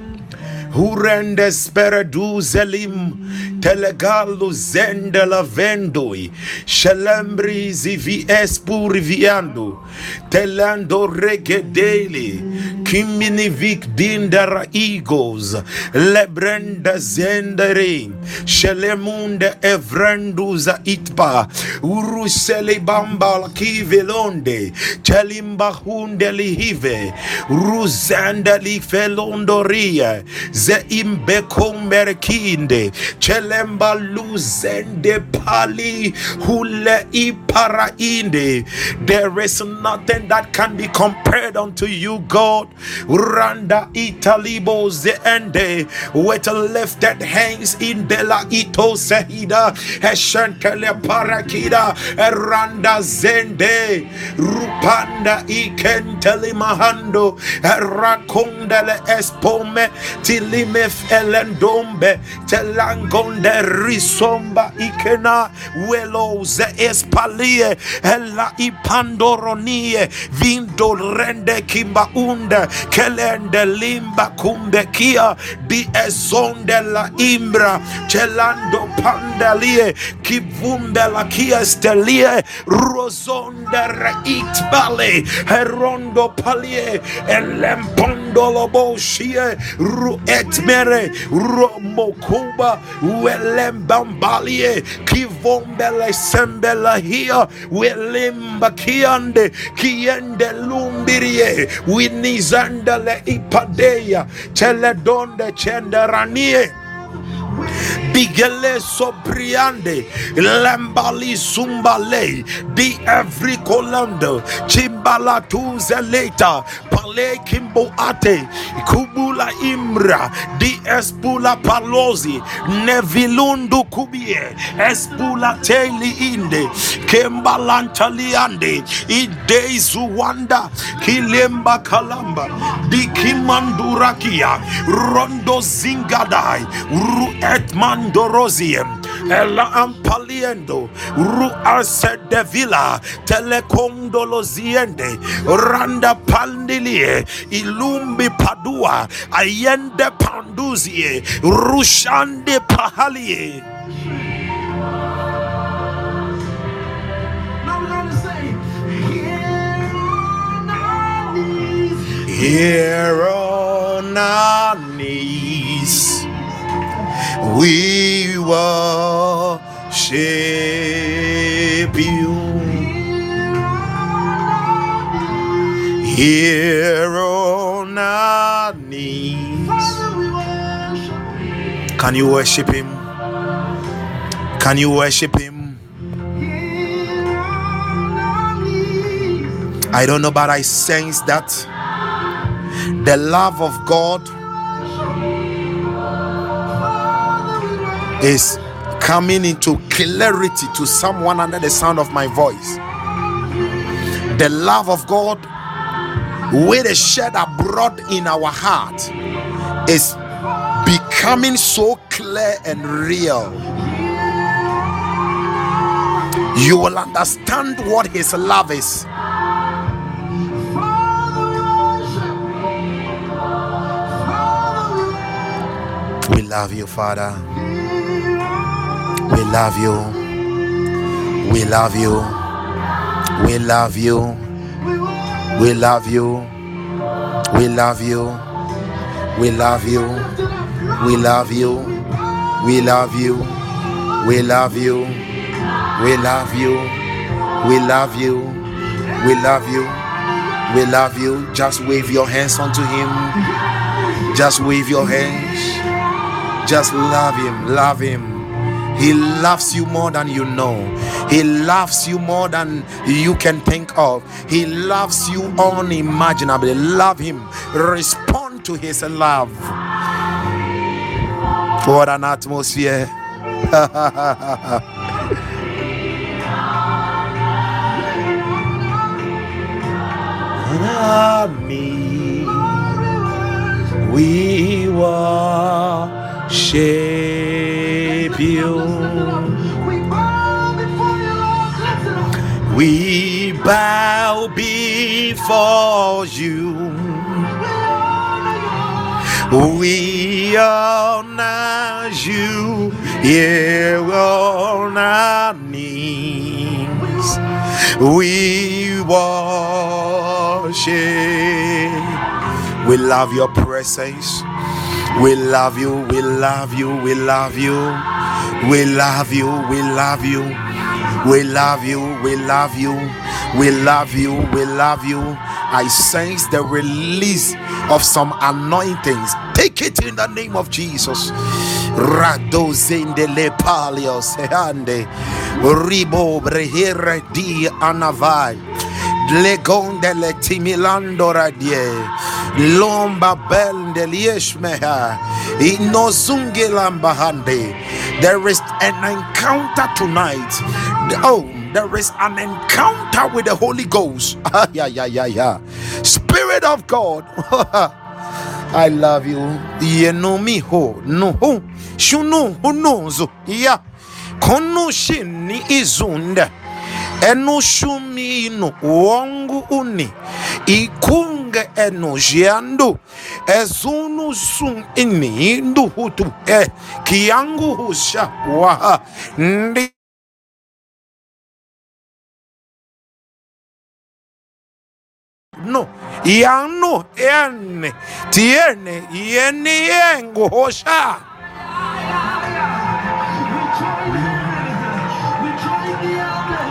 Speaker 2: Hurende spera duzelim telegalu zendela vendoi shelembri zivi espuriviando telando regedeli kimini vik dindara eagles lebrenda zendere itba urusele kivelonde chelimba hunde lihive ze chelemba luzende pali hule there is nothing that can be compared unto you god randa italibo ze ende with lifted hands in dela ito sehida. Eshentele parakida randa zende. Rupanda ikenteli mahando rakondele espome tilimef elendombe telangonde risomba ikena weloze espalie ela ipandoronie vindo rende kimba unde kelende limba kumbekia biezonde la imbra chelando pandalie kivumbe la kiestelie rozonde reitbale herondo palie elempondoloboshie ruetmere romokuba welembambalie kivombele sembela hia welimba kiande kiende lumbirie winiza Chendele ipadeya. Teledonde chenderanie bigele sobriande lembali zumbale di every colando chimbala tuzeleta pale kimbo ate kubula imra di espula palozi nevilundu kubie espula teli inde kembalantaliande idei zuwanda kilemba kalamba di kimandurakia rondo zingadai ru Etmandorosium, Ela Ampaliendo, Rua Sedevilla, Telecondoloziende, Randa Pandilie, Ilumbi Padua, Ayende Panduzie, Rushande Pahalie.
Speaker 1: Here on our knees
Speaker 2: we worship you
Speaker 1: Here
Speaker 2: on
Speaker 1: our knees.
Speaker 2: can you worship him can you worship him. I don't know, but I sense that the love of God. Is coming into clarity to someone under the sound of my voice. The love of God, with a shed abroad in our heart, is becoming so clear and real. You will understand what His love is.
Speaker 1: We
Speaker 2: love you, Father. We love you. We love you. We love you.
Speaker 1: We
Speaker 2: love you. We love you. We love you. We love you. We love you. We love you. We love you. We love you. We love you. We love you. Just wave your hands unto him. Just wave your hands. Just love him. Love him. He loves you more than you know. He loves you more than you can think of. He loves you unimaginably. Love him. Respond to his love. What an atmosphere. me. We worship
Speaker 1: we bow before you.
Speaker 2: We
Speaker 1: honor you,
Speaker 2: yeah, on our knees. We worship. We love your presence. We love you, we love you, we love you. We love you, we love you. We love you, we love you. We love you, we love you. I sense the release of some anointings. Take it in the name of Jesus. Ribo brehere di anavai le timilando lomba lambahande there is an encounter tonight oh there is an encounter with the Holy Ghost. Ah, yeah, yeah, yeah, yeah. Spirit of God. I love you. you know me Yenomiho no shunu hunozo ya kono shini izunda eno inu wongu uni. Ikunge enu jiandu. Ezunu sun ini indu hutu. E kiangu husha waha. Ndi no yanu ene tiene yeni yengu hosha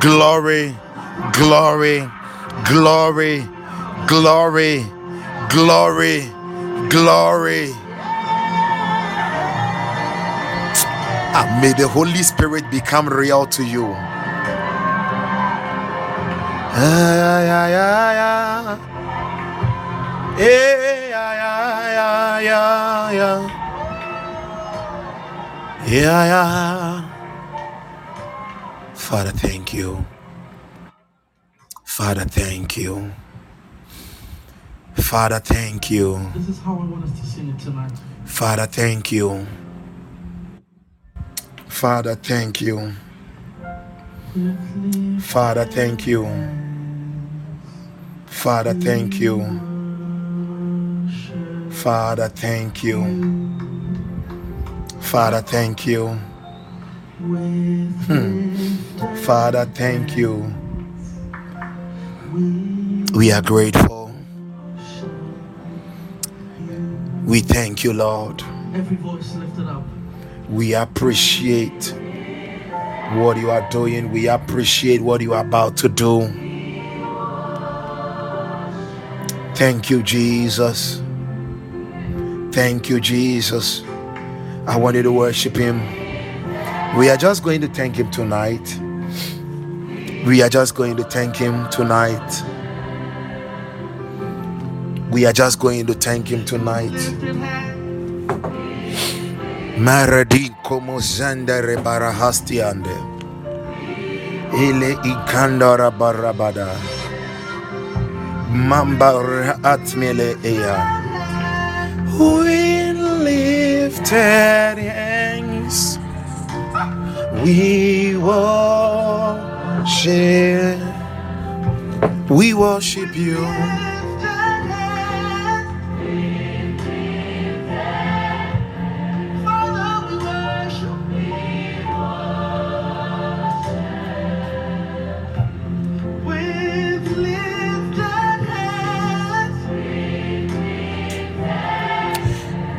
Speaker 2: glory glory glory glory glory glory And may the Holy Spirit become real to you. Ah, yeah, yeah, Father, thank you. Father, thank you. Father, thank you.
Speaker 1: This is how I want us to sing it tonight.
Speaker 2: Father, thank you. Father, thank you. Father, thank you. Father, thank you. Father, thank you. Father, thank you. Hmm. Father, thank you. We are grateful. We thank you, Lord.
Speaker 1: Every voice lifted up.
Speaker 2: We appreciate what you are doing. We appreciate what you are about to do. Thank you, Jesus. Thank you, Jesus. I want you to worship Him. We are just going to thank Him tonight. We are just going to thank Him tonight. We are just going to thank Him tonight. Maradi como zandere barahastiande. Ile ikandara barabada. Mamba atmele ea. We lifted hands. We worship. We worship you.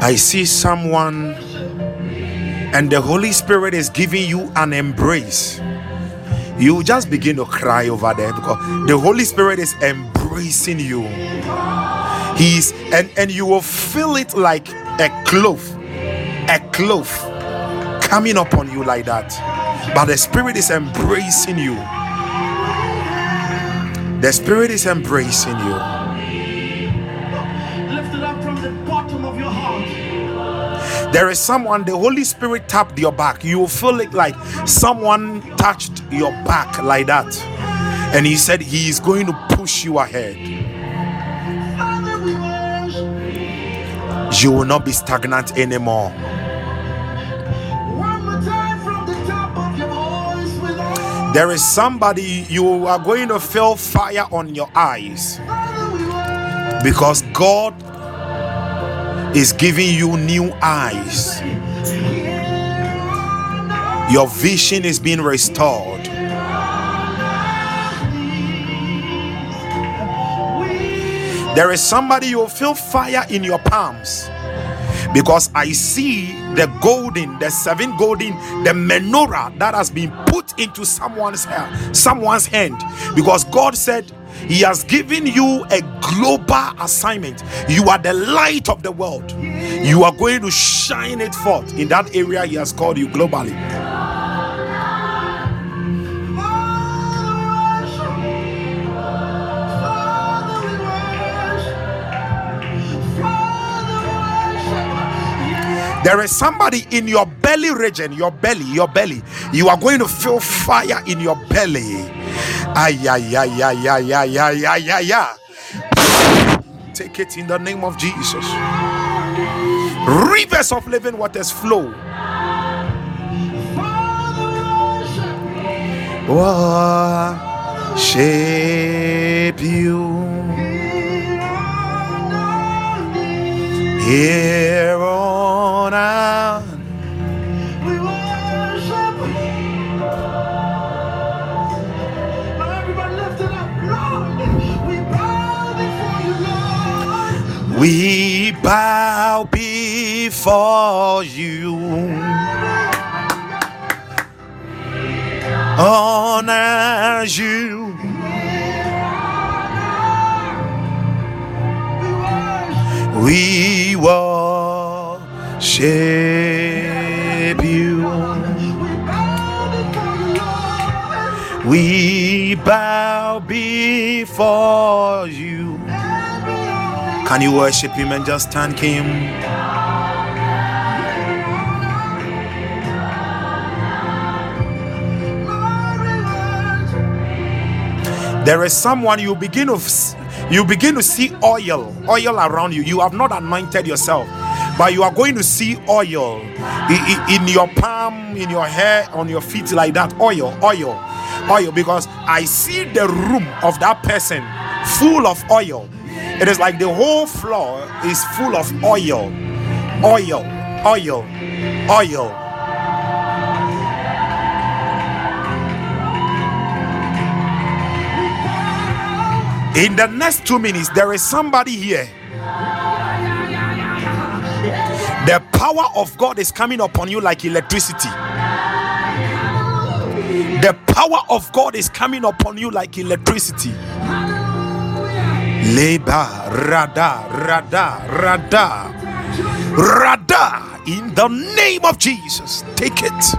Speaker 2: I see someone, and the Holy Spirit is giving you an embrace. You just begin to cry over there because the Holy Spirit is embracing you. He's and and you will feel it like a cloth, a cloth coming upon you like that. But the Spirit is embracing you. The Spirit is embracing you. There is someone, the Holy Spirit tapped your back. You will feel it like someone touched your back like that. And he said he is going to push you ahead.
Speaker 1: Father, we worship.
Speaker 2: You will not be stagnant anymore.
Speaker 1: One more time from the top of your voice with all.
Speaker 2: There is somebody you are going to feel fire on your eyes
Speaker 1: Father, we worship.
Speaker 2: because God is giving you new eyes. Your vision is being restored. There is somebody you will feel fire in your palms because I see the golden, the seven golden, the menorah that has been put into someone's hair, someone's hand because God said He has given you a global assignment. You are the light of the world. You are going to shine it forth in that area He has called you globally. There is somebody in your belly region, your belly, your belly. You are going to feel fire in your belly. Ay, ay, ay, ay, ay, ay, ay, ay, ay, ay. Take it in the name of Jesus. Rivers of living waters flow. Worship you here on earth. We bow before you, honor you. We worship you. We bow before you. Can you worship him and just thank him? There is someone you begin to you begin to see oil, oil around you. You have not anointed yourself, but you are going to see oil i- i- in your palm, in your hair, on your feet, like that. Oil, oil, oil. Because I see the room of that person full of oil. It is like the whole floor is full of oil, oil, oil, oil. In the next two minutes, there is somebody here. The power of God is coming upon you like electricity. The power of God is coming upon you like electricity. Leba, rada, rada, rada, rada. In the name of Jesus, take it.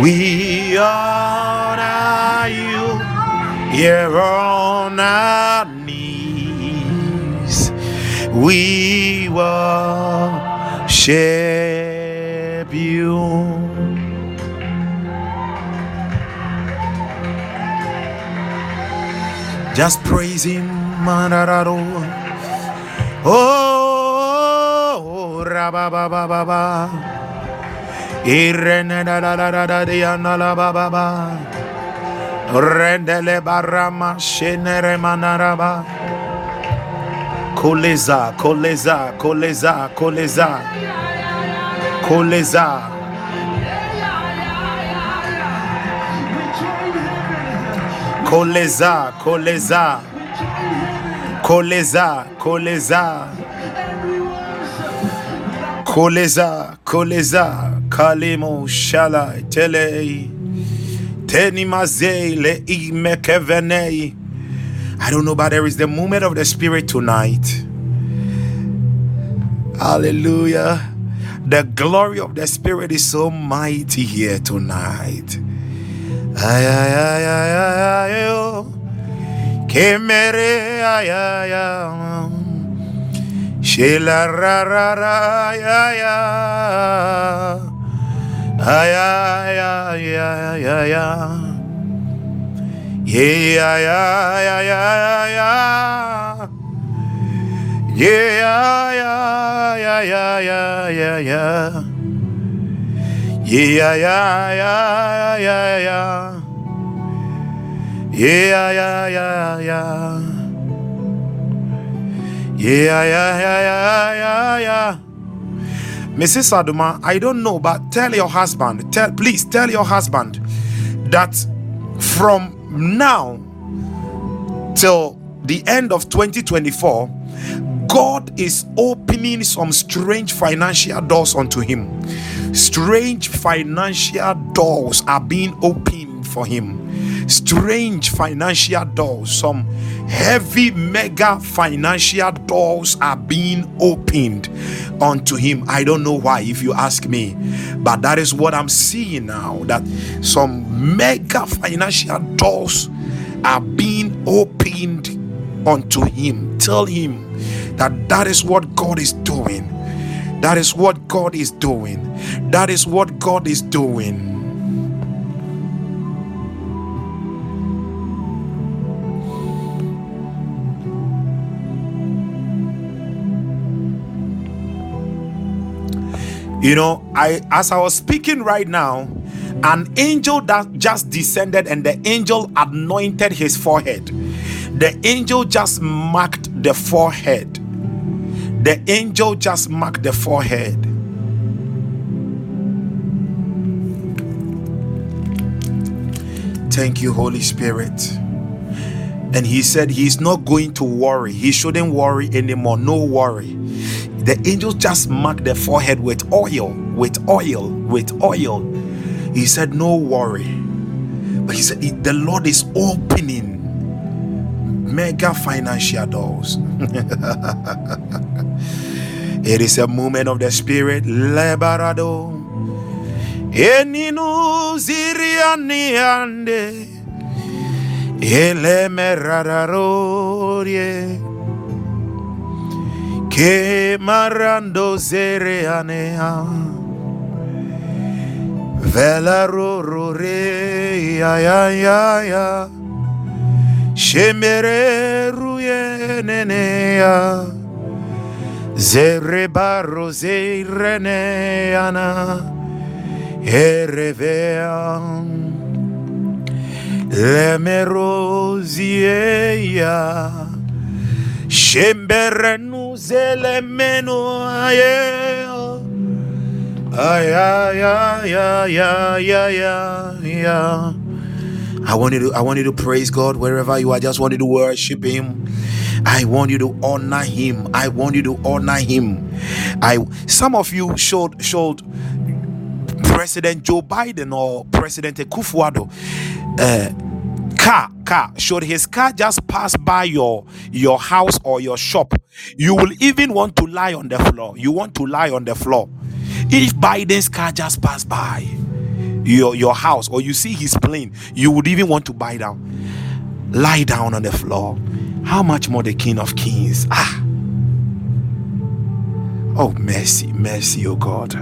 Speaker 2: We honor you here on our knees. We worship you. Just praise him. Oh, rabababa. Irenedadadadadianalababa. Rendele barama shenere manaraba. Koleza, koleza, koleza, koleza. Koleza. Koleza, koleza. Koleza, koleza. Koleza, koleza. Kalimo shala tele. Tenimaze le imekevenei. I don't know, but there is the movement of the Spirit tonight. Hallelujah. The glory of the Spirit is so mighty here tonight. Ay, ay, ay, ay, ay, ay, oh. Kemere, ay, ay, ay. Shela, ra, ra, ra, ay, ay, ay. Ay, ay, ay, ay, ay. Yeah, yeah, yeah, yeah, yeah. Yeah, yeah, yeah, yeah, yeah, yeah, yeah. Yeah, yeah, yeah, yeah, yeah. Yeah, yeah, yeah, yeah. Yeah, yeah, yeah, yeah, yeah. Mrs. Aduma, I don't know, but tell your husband, tell please tell your husband that from now till the end of 2024, God is opening some strange financial doors unto him. Strange financial doors are being opened for him. Strange financial doors, some heavy mega financial doors are being opened unto him. I don't know why, if you ask me, but that is what I'm seeing now that some mega financial doors are being opened unto him. Tell him that that is what God is doing. That is what God is doing. That is what God is doing. You know, I as I was speaking right now, an angel that just descended and the angel anointed his forehead. The angel just marked the forehead. The angel just marked the forehead. Thank you, Holy Spirit. And he said he's not going to worry. He shouldn't worry anymore. No worry. The angel just marked the forehead with oil, with oil, with oil. He said, No worry. But he said, The Lord is opening mega financial doors. it is a moment of the spirit. Lebarado. Eninu ziriani ande. Elemerararorie. Que marando zereanea. Velarorore. Ya ya ya ya. Shemere ruye nenea Zerebaro zereneana Erevean. Lemerozieia Shemberenu zelemeno aye. Ay ay ay ay ay ay ay ay I want you to I want you to praise God wherever you are. I just want you to worship Him. I want you to honor Him. I want you to honor Him. I some of you showed showed President Joe Biden or President Akufo-Addo uh, car car should his car just pass by your your house or your shop you will even want to lie on the floor you want to lie on the floor if biden's car just pass by your your house or you see his plane you would even want to buy down. Lie down on the floor. How much more the king of kings? Ah. Oh mercy mercy oh god.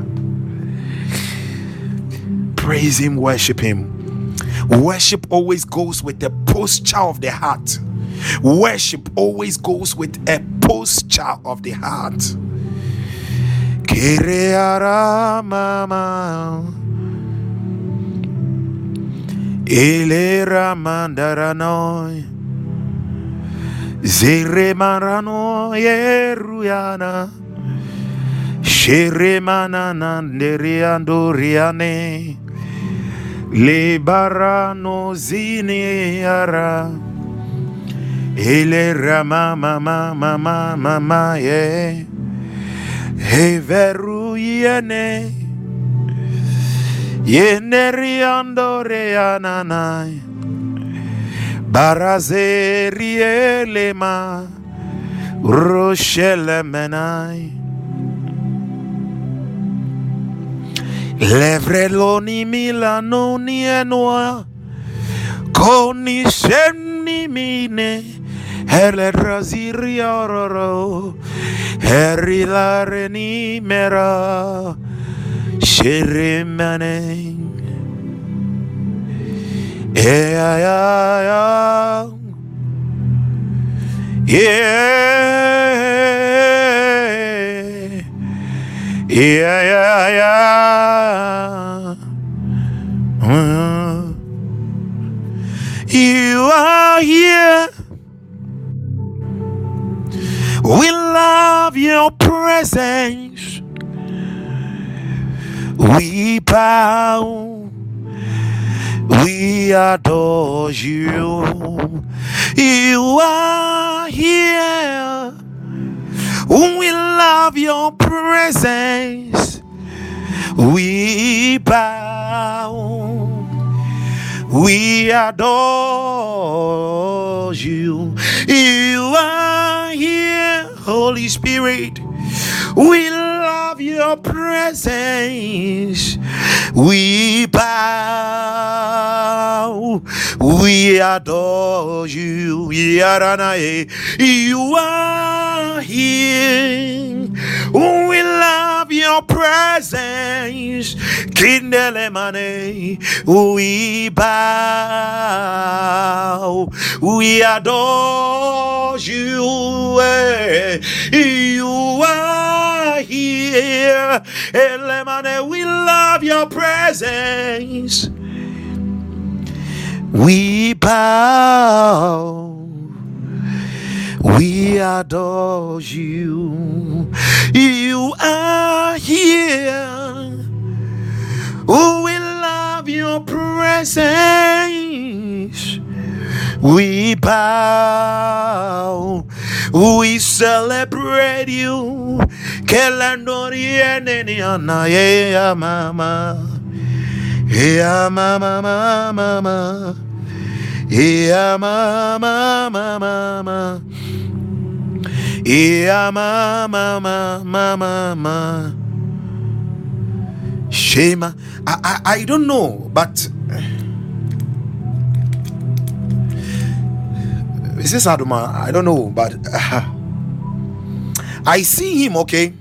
Speaker 2: Praise him worship him. Worship always goes with the posture of the heart. Worship always goes with a posture of the heart. Mama Elera mandaranoi Zere marano yeruyana Shere manana nderiando riane Le barano zini ara. Elera mama mama mama mama ye Everuyene Yeneriandore ananai Barazerielema Rochelemenai Levreloni Milano Nienoa Koni sheni mine. Hele raziri ororo heri lareni mera shirimane yeah yeah yeah yeah. Yeah yeah yeah Uh, you are here. We love your presence we bow. We adore you. You are here. We love your presence. We bow. We adore you. You are here, Holy Spirit. We love your presence. We bow. We adore you. You are here. We love your presence. Kindelemane. We bow. We adore you. eh. You are here. We love your presence. We bow. We adore you. You are here. Oh, we love your presence. We bow. We celebrate you. Kelandorieneniana, yeah, mama. Yeah, mama, mama, mama. Yeah, mama, mama, mama. Yeah, mama, mama, mama. Shema. I, I, I don't know, but is this Aduma? I don't know, but I see him, okay,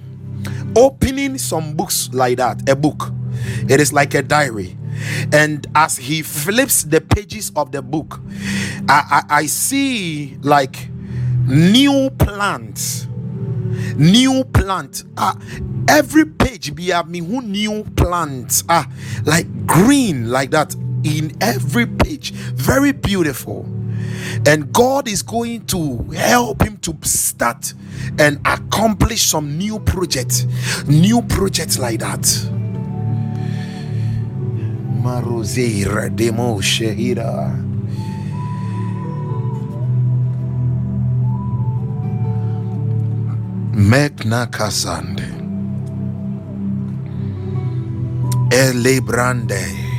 Speaker 2: opening some books like that. A book. It is like a diary. And as he flips the pages of the book, I, I, I see like new plants new plant ah every page be a me who new plants ah like green like that in every page very beautiful and god is going to help him to start and accomplish some new projects. New projects like that. Mekna Kasande. Elebrande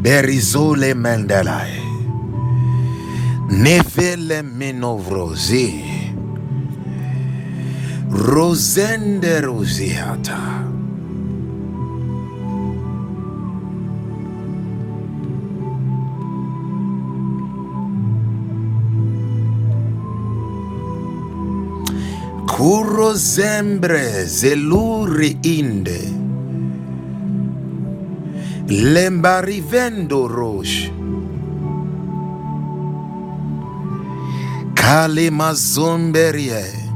Speaker 2: Berizole Mendelai Nefele Minovrozi Rosende Rosiata. Kuro zembre zeluri inde Lembarivendo roche Kale mazomberie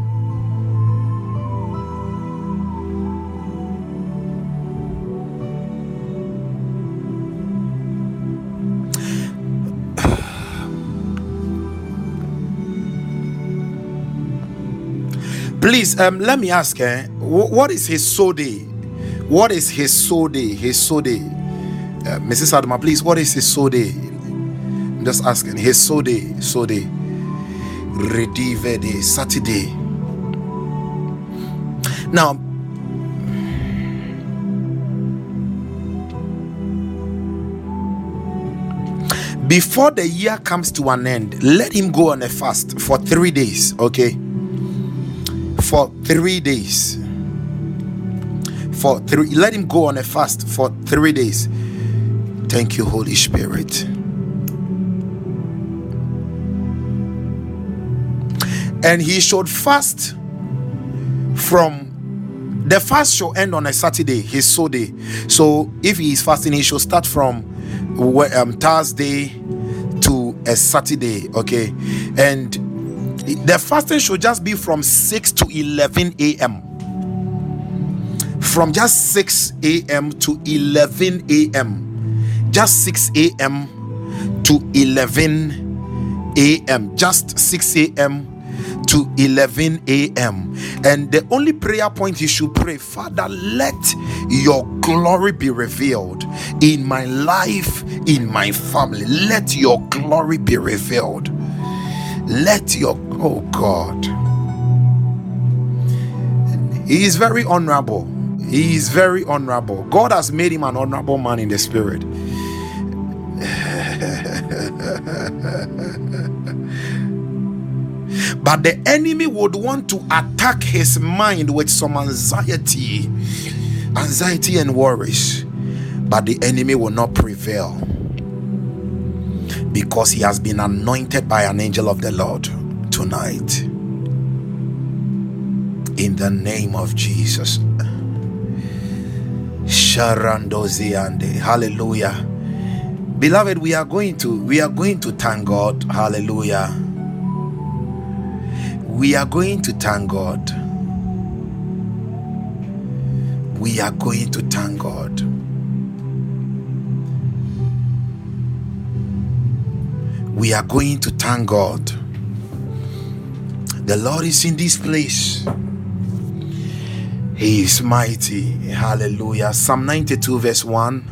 Speaker 2: Please, um, let me ask, eh, what is his sode? What is his sode? His sode, uh, Mrs. Adama, please, what is his sode? I'm just asking. His sode, sode, redivede, Saturday. Now, before the year comes to an end, let him go on a fast for three days, okay? For three days for three. Let him go on a fast for three days. Thank you, Holy Spirit. And he should fast from the fast shall end on a Saturday, his so day. So if he is fasting, he should start from um, Thursday to a Saturday. Okay, and the fasting should just be from 6 to 11 a.m. From just 6 a.m. to 11 a.m. Just 6 a.m. to 11 a.m. Just 6 a.m to 11 a.m. And the only prayer point you should pray, Father, let your glory be revealed in my life, in my family. Let your glory be revealed. Let your, oh God. He is very honorable. He is very honorable. God has made him an honorable man in the spirit. But the enemy would want to attack his mind with some anxiety, anxiety and worries. But the enemy will not prevail because he has been anointed by an angel of the Lord tonight. In the name of Jesus. Sharandoziande. Hallelujah. Beloved, we are going to we are going to thank God. Hallelujah we are going to thank God. We are going to thank God. We are going to thank God. The Lord is in this place. He is mighty. Hallelujah. Psalm 92, verse 1.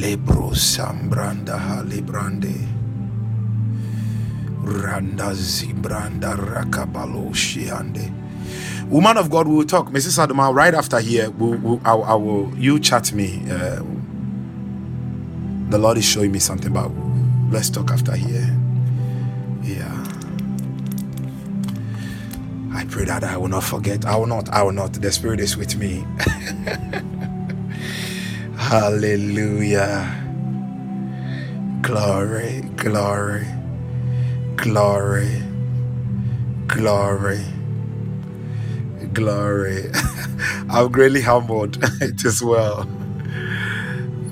Speaker 2: Lebro Sambranda Halibrande Randa Zibranda Rakabalo Shiande. Woman of God, we will talk. Mrs. Adama, right after here, we'll, we'll, I, I, will, you chat me. Uh, the Lord is showing me something about. Let's talk after here. Yeah. I pray that I will not forget. I will not. I will not. The Spirit is with me. Hallelujah. Glory, glory. Glory, glory, glory. I'm greatly humbled. is well.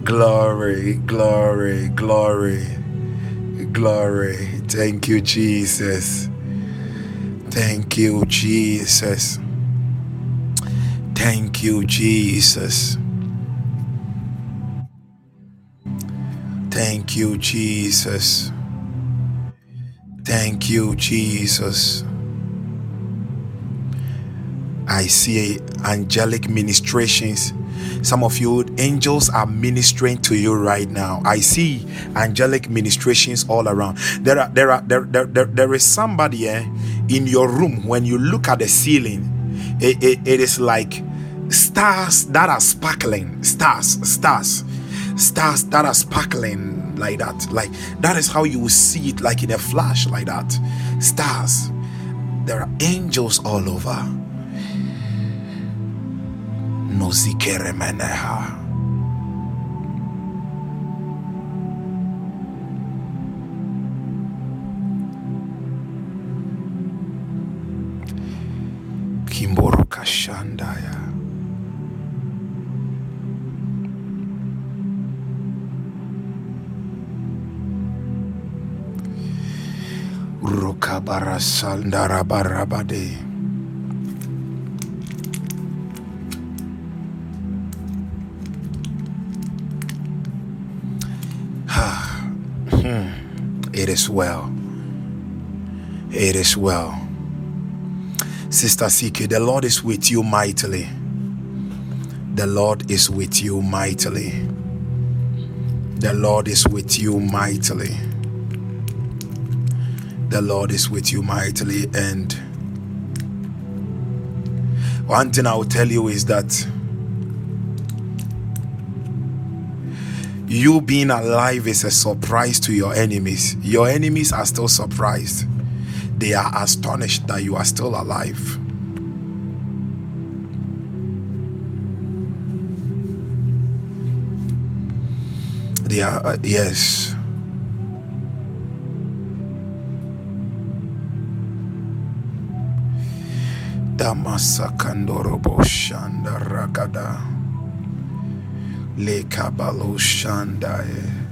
Speaker 2: Glory, glory, glory, glory. Thank you, Jesus. Thank you, Jesus. Thank you, Jesus. Thank you, Jesus. Thank you, Jesus. I see angelic ministrations. Some of you angels are ministering to you right now. I see angelic ministrations all around. There are there are there there, there, there is somebody eh, in your room when you look at the ceiling. It, it, it is like stars that are sparkling. Stars, stars, stars that are sparkling like that. Like that is how you will see it, like in a flash, like that. Stars. There are angels all over. Nozikere meneha. Kimboro Kashandaya. Rokabara Sandara Barabade. Hmm. It is well. It is well. Sister CK, the Lord is with you mightily. The Lord is with you mightily. The Lord is with you mightily. The Lord is with you mightily. And one thing I will tell you is that you being alive is a surprise to your enemies. Your enemies are still surprised, they are astonished that you are still alive. They are, uh, yes. Damasakandorobo Shanda Rakada Lekabalo Shandae.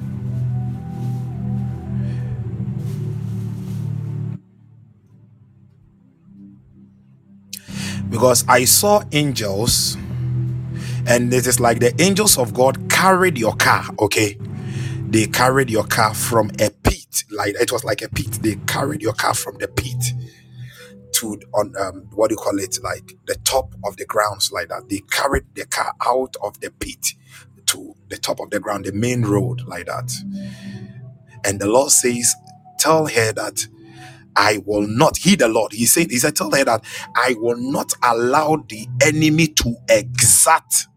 Speaker 2: Because I saw angels, and it is like the angels of God carried your car, okay? They carried your car from a pit, like it was like a pit. They carried your car from the pit to on um what do you call it? Like the top of the grounds like that. They carried the car out of the pit to the top of the ground the main road like that. And the lord says tell her that i will not he the lord he said he said tell her that i will not allow the enemy to exact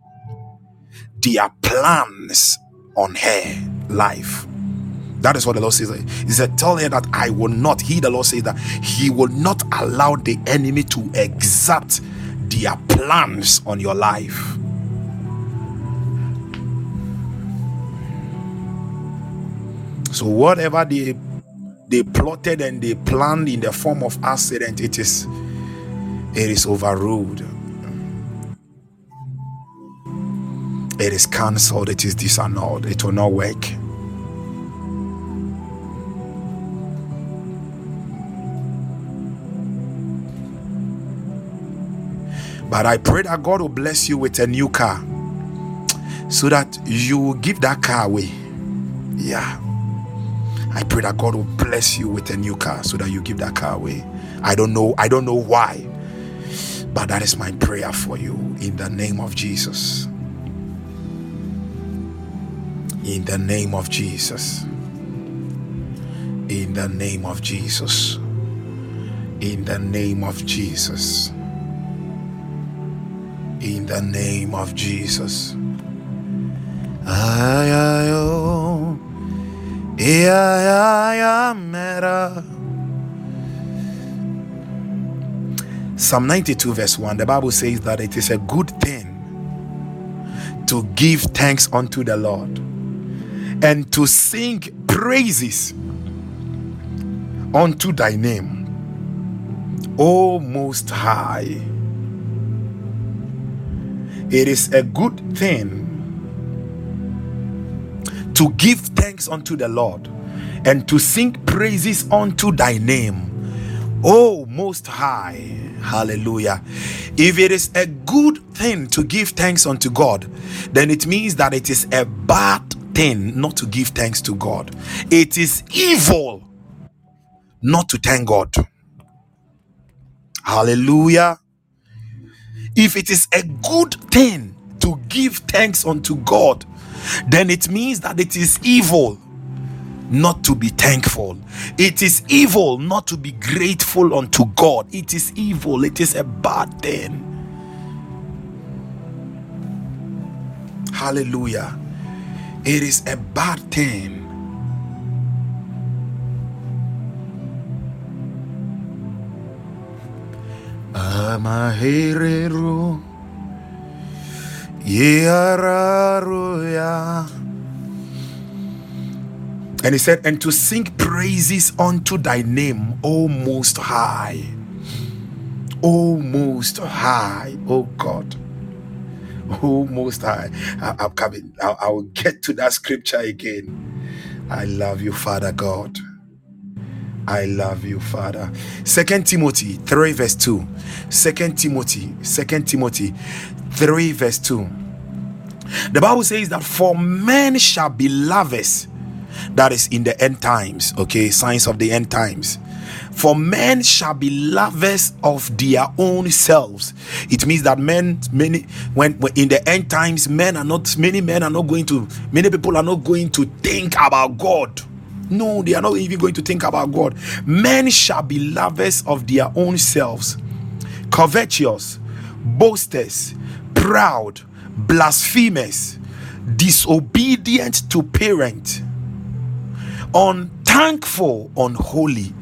Speaker 2: their plans on her life that is what the Lord says. He said, Tell her that I will not, he, the Lord says that he will not allow the enemy to exact their plans on your life. So whatever they they plotted and they planned in the form of accident, it is it is overruled. It is cancelled, it is disannulled, it will not work. But I pray that God will bless you with a new car so that you will give that car away. Yeah. I pray that God will bless you with a new car so that you give that car away. I don't know. I don't know why. But that is my prayer for you in the name of Jesus. In the name of Jesus. In the name of Jesus. In the name of Jesus in the name of Jesus. Ay, oh. Psalm 92, verse 1, the Bible says that it is a good thing to give thanks unto the Lord and to sing praises unto thy name, O Most High. It is a good thing to give thanks unto the Lord and to sing praises unto thy name, O Most High. Hallelujah. If it is a good thing to give thanks unto God, then it means that it is a bad thing not to give thanks to God. It is evil not to thank God. Hallelujah. If it is a good thing to give thanks unto God, then it means that it is evil not to be thankful. It is evil not to be grateful unto God. It is evil. It is a bad thing. Hallelujah. It is a bad thing. Amahereru Yararuya. And he said, and to sing praises unto thy name, O Most High. O Most High, O God. O Most High. I, am coming. I, I will get to that scripture again. I love you, Father God. I love you, Father. Second Timothy 3, verse 2. Second Timothy, Second Timothy 3, verse 2. The Bible says that for men shall be lovers. That is in the end times, okay, signs of the end times. For men shall be lovers of their own selves. It means that men, many, when, when in the end times, men are not, many men are not going to, many people are not going to think about God. No, they are not even going to think about God. Men shall be lovers of their own selves, covetous, boasters, proud, blasphemous, disobedient to parent, unthankful, unholy,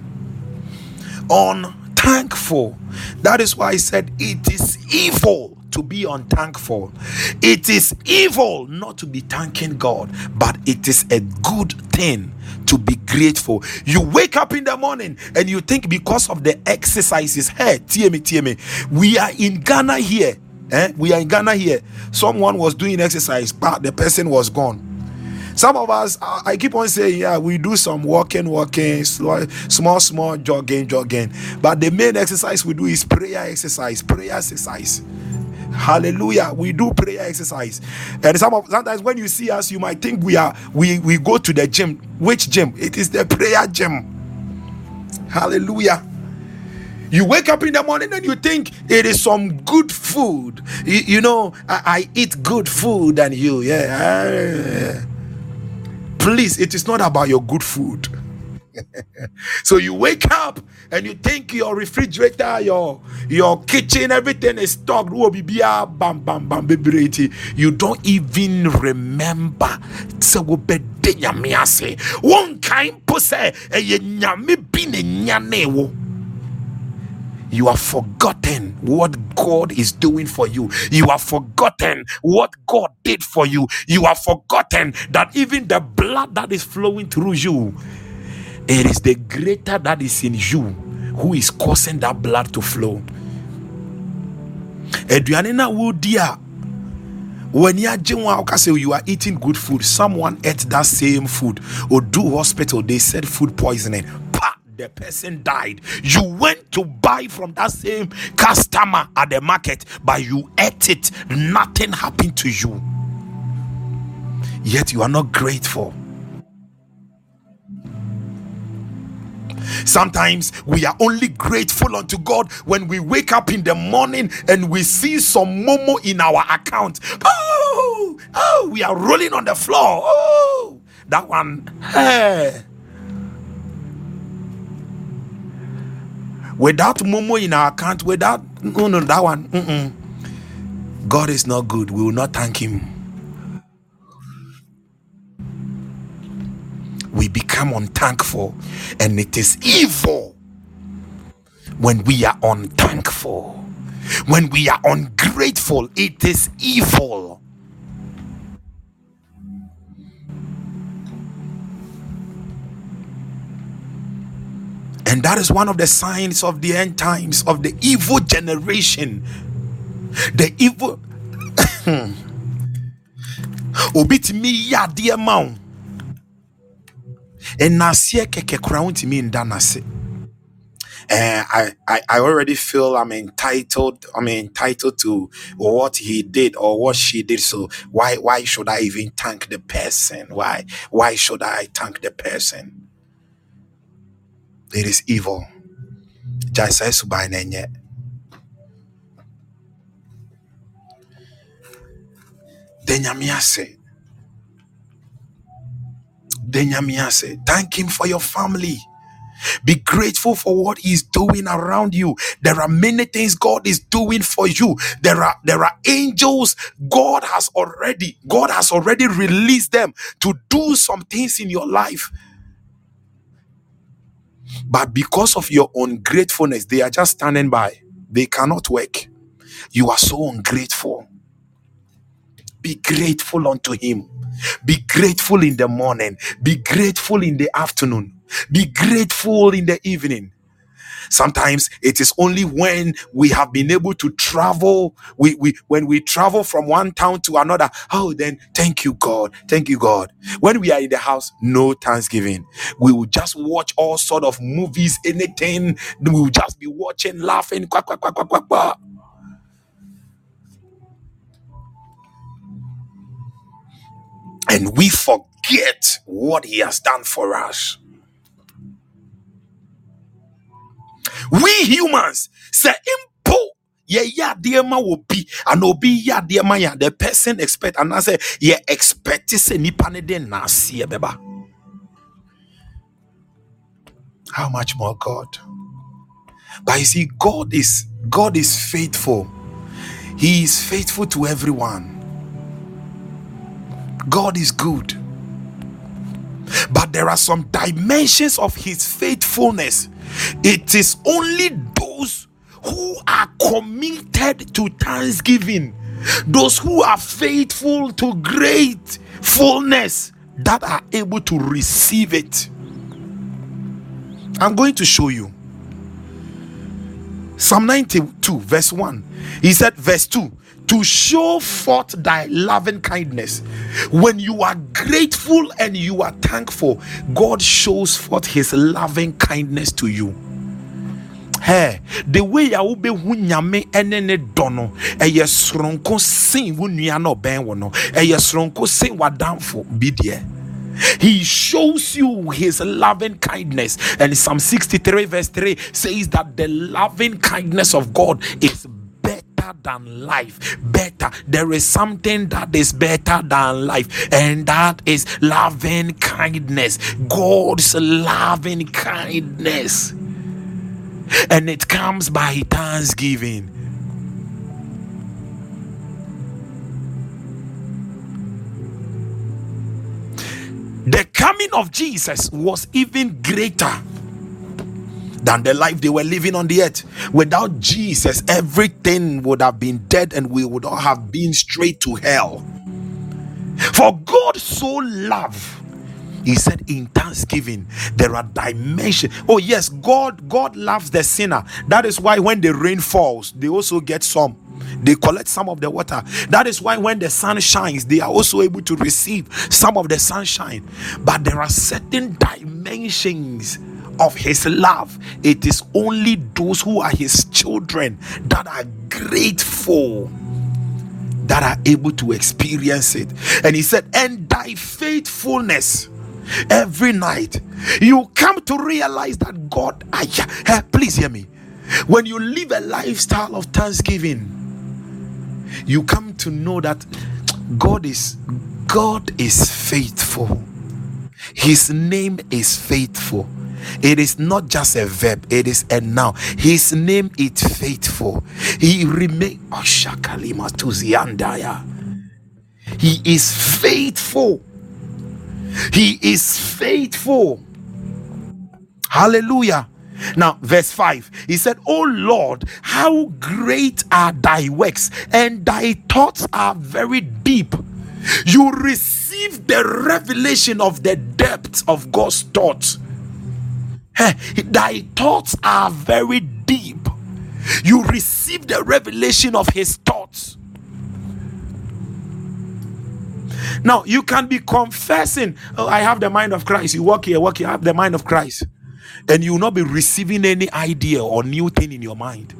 Speaker 2: unthankful. That is why I said it is evil to be unthankful. It is evil not to be thanking God, but it is a good thing to be grateful. You wake up in the morning and you think because of the exercises, hey, TME, TME, we are in Ghana here. Eh? We are in Ghana here. Someone was doing exercise, but the person was gone. Some of us, I keep on saying, yeah, we do some walking, walking, small, small jogging, jogging. But the main exercise we do is prayer exercise, prayer exercise. Hallelujah. We do prayer exercise. And some of sometimes when you see us, you might think we are we we go to the gym. Which gym? It is the prayer gym. Hallelujah. You wake up in the morning and you think it is some good food. You, you know, I, I eat good food and you, yeah. Please, it is not about your good food. So you wake up and you think your refrigerator, your your kitchen, everything is stocked. Bam, bam, bam, You don't even remember. Na eh, nyane wo. You have forgotten what God is doing for you. You have forgotten what God did for you. You have forgotten that even the blood that is flowing through you, it is the greater that is in you who is causing that blood to flow. Aduane na wodi you are eating good food someone ate that same food. Or do hospital they said food poisoning. Pa the person died. You went to buy from that same customer at the market but you ate it. Nothing happened to you. Yet you are not grateful Sometimes we are only grateful unto God when we wake up in the morning and we see some momo in our account. Oh, oh, we are rolling on the floor. Oh, that one. Hey. Without momo in our account, without no, no, that one. mm-mm. God is not good. We will not thank Him. We become unthankful, and it is evil when we are unthankful. When we are ungrateful, it is evil. And that is one of the signs of the end times of the evil generation. The evil. Obi tumi yɛ adeɛ Ɛnaaseɛ kɛkɛ koraa wontumi nda n'ase. Eh, I, I, I already feel I'm entitled. I'm entitled to what he did or what she did. So why why should I even thank the person? Why why should I thank the person? It is evil. Gyae. Da Nyame ase. Thank him for your family. Be grateful for what he's doing around you. There are many things God is doing for you. There are there are angels God has already God has already released them to do some things in your life. But because of your ungratefulness, they are just standing by. They cannot work. You are so ungrateful. Be grateful unto him. Be grateful in the morning. Be grateful in the afternoon. Be grateful in the evening. Sometimes it is only when we have been able to travel, we, we when we travel from one town to another. Oh, then thank you, God. Thank you, God. When we are in the house, no thanksgiving. We will just watch all sort of movies, anything. We will just be watching, laughing, quack, quack, quack, quack, quack, quack. And we forget what He has done for us. we humans say impo yɛyɛ adeɛ ma wɔ bi ana obi yɛ adeɛ ma the person expect and I say yɛ expect sɛ nipa ne de naaseɛ bɛba how much more god? But you see god is god is faithful. He is faithful to everyone god is good. But there are some dimensions of his faithfulness. It is only those who are committed to thanksgiving those who are faithful to great fullness that are able to receive it. I'm going to show you. Psalm 92 verse 1 he said verse 2 to show forth thy loving kindness. When you are grateful and you are thankful god shows forth his loving kindness to you. Hey, the way a wobɛhu nyame ɛne ne dɔ no ɛyɛ soronko sen wo nua na ɔbɛn wo no ɛyɛ soronko sen w'adamfo bi deɛ he shows you his loving kindness. And psalm 63 verse 3 says that the loving kindness of god is better than life. Better. There is something that is better than life and that is loving kindness. God's loving kindness. And it comes by thanksgiving. The coming of Jesus was even greater than the life they were living on the earth. Without Jesus, everything would have been dead and we would all have been straight to hell. For God so loved he said in thanksgiving there are dimensions. Oh yes god god loves the sinner. That is why when the rain falls they also get some. They collect some of the water. That is why when the sun shines they are also able to receive some of the sunshine. But there are certain dimensions of his love. It is only those who are his children that are grateful that are able to experience it. And he said and thy faithfulness every night you come to realize that god Aya, eh, please hear me. When you live a lifestyle of thanksgiving you come to know that god is god is faithful. His name is faithful it is not just a verb it is a noun his name is faithful he remain oh, he is faithful he is faithful. Hallelujah. Now, verse 5, he said, Oh Lord, how great are thy works, and thy thoughts are very deep. You receive the revelation of the depths of God's thoughts. Eh, Thy thoughts are very deep. You receive the revelation of his thoughts. Now you can be confessing, oh, I have the mind of Christ. You walk here, walk here, I have the mind of Christ. And you will not be receiving any idea or new thing in your mind.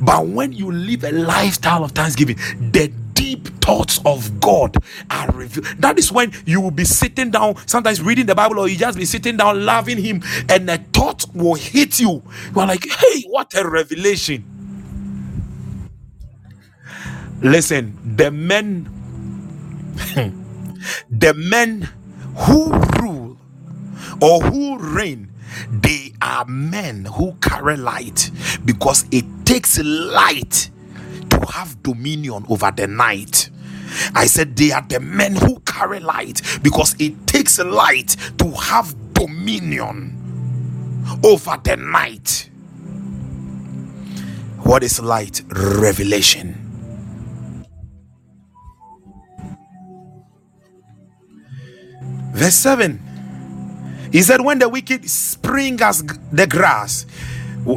Speaker 2: But when you live a lifestyle of thanksgiving, the deep thoughts of God are revealed. That is when you will be sitting down, sometimes reading the Bible, or you just be sitting down loving Him, and a thought will hit you. You are like, hey, what a revelation. Listen, the men the men who rule or who reign they are men who carry light because it takes light have dominion over the night. I said they are the men who carry light because it takes light to have dominion over the night. What is light? Revelation. Verse 7 He said, When the wicked spring as the grass,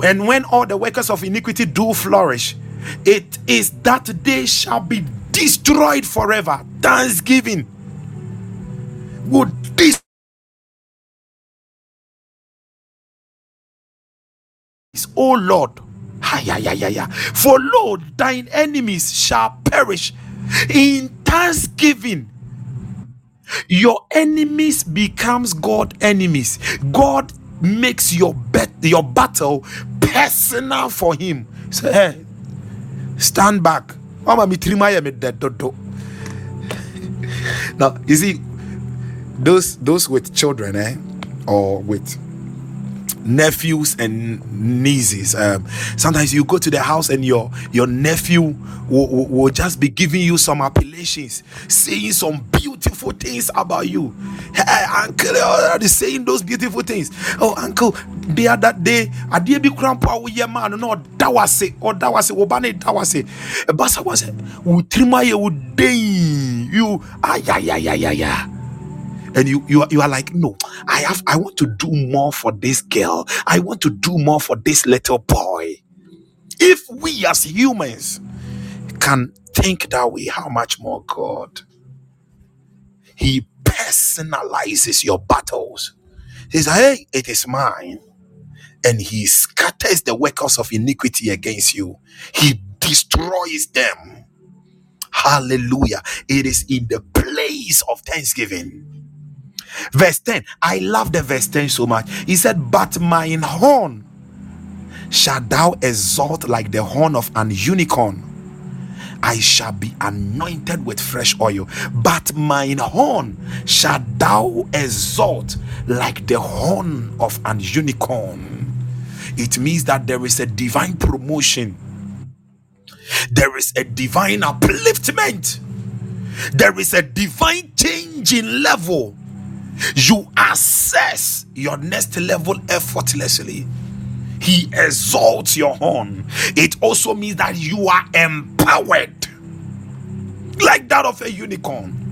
Speaker 2: and when all the workers of iniquity do flourish, it is that they shall be destroyed forever. Thanksgiving would this, O Lord. For lo, thine enemies shall perish in thanksgiving your enemies becomes god enemies god makes your bet your battle personal for him. Say, hey, stand back. Mama mi trima ya me dead dodo. Now, you see, those those with children, eh, or with nephews and nieces. Um, sometimes you go to the house and your your nephew will, will, will just be giving you some appellations, saying some beautiful things about you. Hey, uncle, already saying those beautiful things. Oh, uncle, the other day, I did be grandpa with your man, no, that was it, or that was it, Obane, that was it. Basa was it, you, ah, yeah, yeah, yeah, yeah, yeah and you you are, you are like no i have i want to do more for this girl. I want to do more for this little boy. If we as humans can think that way how much more god? He personalizes your battles. He says hey it is mine. And he scatters the workers of iniquity against you. He destroys them. Hallelujah. It is in the place of thanksgiving Verse 10. I love the verse 10 so much. He said, But mine horn shall thou exalt like the horn of an unicorn. I shall be anointed with fresh oil, but mine horn shall thou exalt like the horn of an unicorn. It means that there is a divine promotion, there is a divine upliftment, there is a divine change in level you assess your next level effortlessly. He exalts your horn. It also means that you are empowered, like that of a unicorn.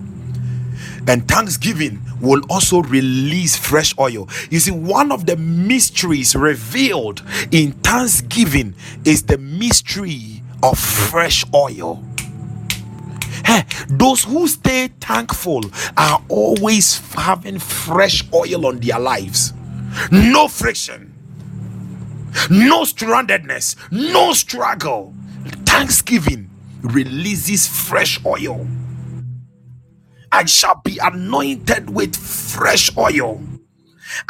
Speaker 2: And thanksgiving will also release fresh oil. You see, one of the mysteries revealed in thanksgiving is the mystery of fresh oil. Hey, those who stay thankful are always having fresh oil on their lives. No friction, no strandedness, no struggle. Thanksgiving releases fresh oil. I shall be anointed with fresh oil.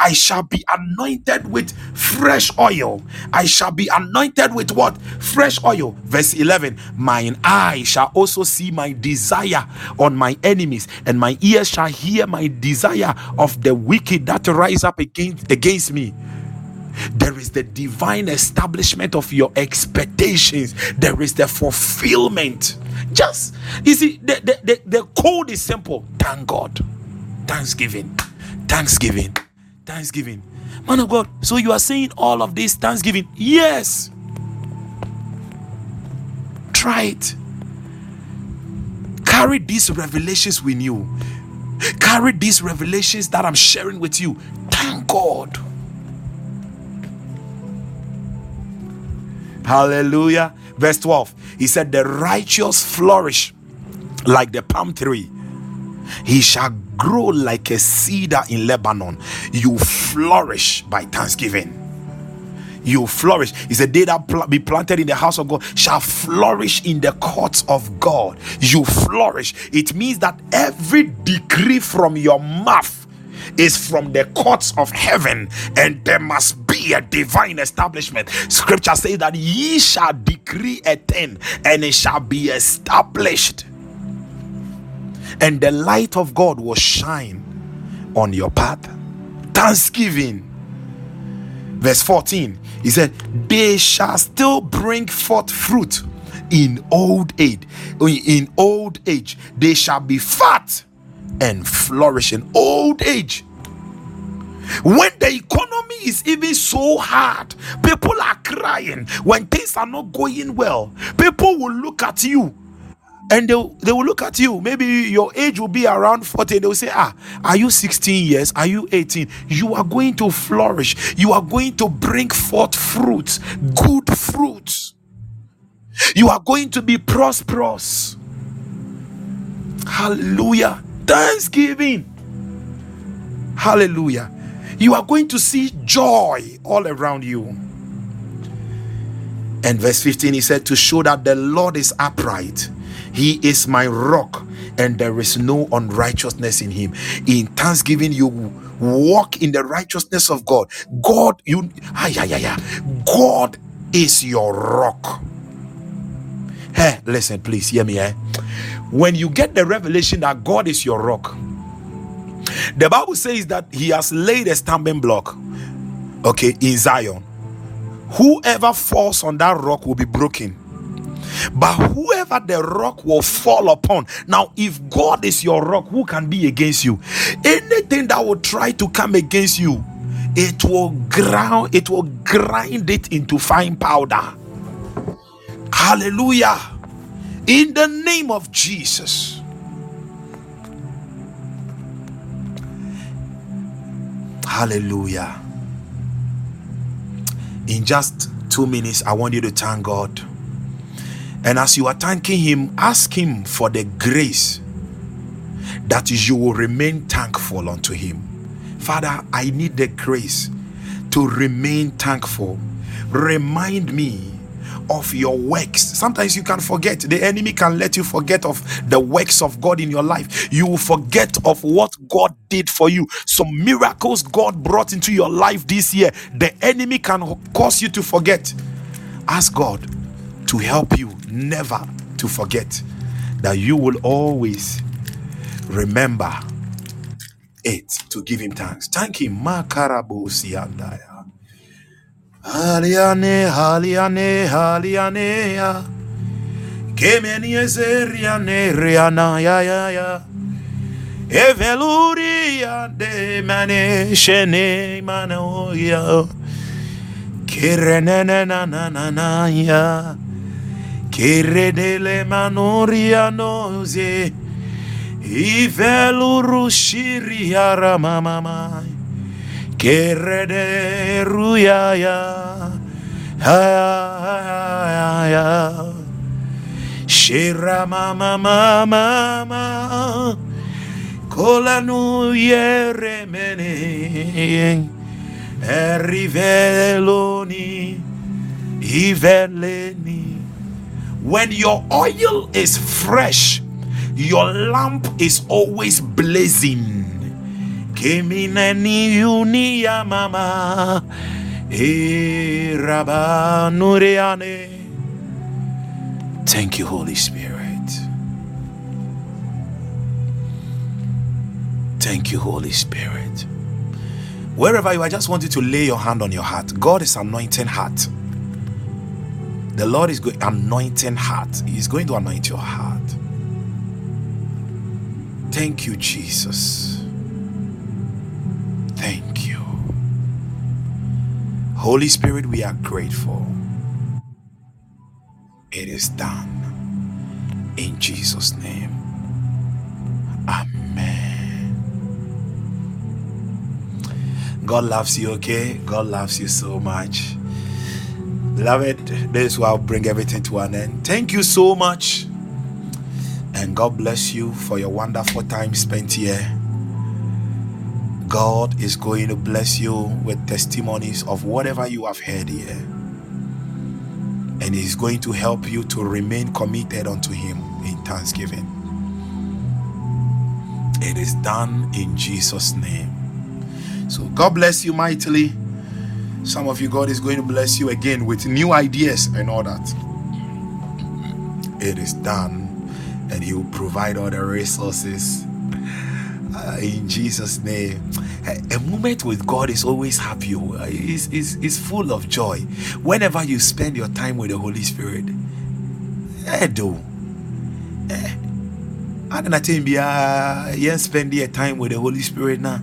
Speaker 2: I shall be anointed with fresh oil. I shall be anointed with what? Fresh oil. Verse 11 Mine eye shall also see my desire on my enemies, and my ears shall hear my desire of the wicked that rise up against, against me. There is the divine establishment of your expectations. There is the fulfillment. Just you see the, the, the, the code is simple. Thank god. Thanksgiving. Thanksgiving Thanksgiving. Man of God, so you are saying all of this Thanksgiving? Yes. Try it. Carry these revelations with you. Carry these revelations that I'm sharing with you. Thank God. Hallelujah. Verse 12. He said, The righteous flourish like the palm tree. He shall grow like a cedar in Lebanon. You flourish by thanksgiving. You flourish. It's a day that pl- be planted in the house of God shall flourish in the courts of God. You flourish. It means that every decree from your mouth is from the courts of heaven, and there must be a divine establishment. Scripture says that ye shall decree a thing, and it shall be established and the light of God will shine on your path. Thanksgiving. Verse 14, he said, They shall still bring forth fruit in old age. In old age, they shall be fat and flourish in old age. When the economy is even so hard, people are crying. When things are not going well, people will look at you and they, they will look at you. Maybe your age will be around 40 they will say ah are you 16 years? Are you 18 you are going to flourish. You are going to bring forth fruits good fruits. You are going to be prosperous. Hallelujah. Thanksgiving. Hallelujah. You are going to see joy all around you. And verse 15 he said to show that the lord is upright he is my rock, and there is no unrighteousness in him. In thanksgiving, you walk in the righteousness of God. God, you, ah, yeah, yeah, yeah. God is your rock. Hey, listen, please hear me. Eh? When you get the revelation that God is your rock, the Bible says that He has laid a stumbling block, okay, in Zion. Whoever falls on that rock will be broken. But whoever the rock will fall upon, now if God is your rock, who can be against you? Anything that will try to come against you, it will ground, it will grind it into fine powder. Hallelujah. In the name of Jesus. Hallelujah. In just two minutes, I want you to thank God. And as you are thanking Him, ask Him for the grace that you will remain thankful unto Him. Father, I need the grace to remain thankful. Remind me of your works. Sometimes you can forget. The enemy can let you forget of the works of God in your life. You will forget of what God did for you. Some miracles God brought into your life this year. The enemy can cause you to forget. Ask God to help you never to forget that you will always remember it to give him thanks. Thank him. Siandaya. Haliane, haliane, haliane, ya. Kemeni ezeriane, riana, ya, ya, ya. Eveluria de mane, shene, manoya. Kirene, Kiredele manoria noze. Iveluru shiria ramamamai. Kerede ruyaya. Ayaya. Shira mama mama mama. Kola nu yere mene. Eriveloni. Iveleni. When your oil is fresh, your lamp is always blazing. Thank you, Holy Spirit. Thank you, Holy Spirit. Wherever you are, I just want you to lay your hand on your heart. God is anointing heart. The Lord is going anointing heart. He's going to anoint your heart. Thank you, Jesus. Thank you. Holy Spirit, we are grateful. It is done. In Jesus' name. Amen. God loves you, okay? God loves you so much. Beloved, this will bring everything to an end. Thank you so much. And God bless you for your wonderful time spent here. God is going to bless you with testimonies of whatever you have heard here. And He's going to help you to remain committed unto Him in thanksgiving. It is done in Jesus' name. So God bless you mightily. Some of you, God is going to bless you again with new ideas and all that. It is done, and He will provide all the resources uh, in Jesus' name. A, a moment with God is always happy, is is is full of joy. Whenever you spend your time with the Holy Spirit, eh, do. Eh. I think, yeah, yeah, spend your time with the Holy Spirit now.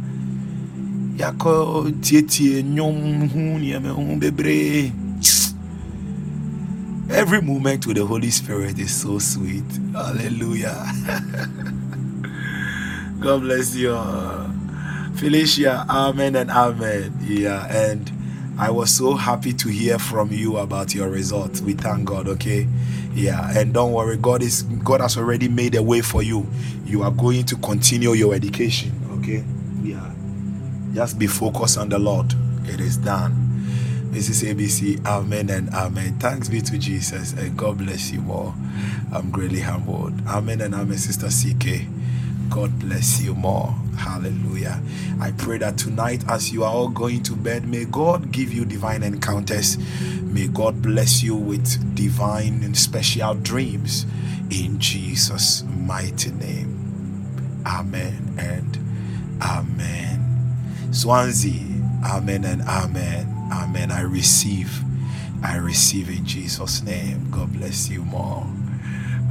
Speaker 2: Tietie nneɛma bebree. Every moment with the Holy Spirit is so sweet. Hallelujah. God bless you. Felicia, amen and amen. Yeah, and I was so happy to hear from you about your results. We thank God, okay? Yeah, and don't worry, God is God has already made a way for you. You are going to continue your education, okay? Yeah. Just be focused on the Lord. It is done. Is ABC. Amen and amen. Thanks be to Jesus and God bless you all. I'm greatly humbled. Amen and amen, Sister CK. God bless you more. Hallelujah. I pray that tonight, as you are all going to bed, may God give you divine encounters. May God bless you with divine and special dreams in Jesus' mighty name. Amen and amen. Swansea, amen and amen. Amen. I receive. I receive in Jesus' name. God bless you more.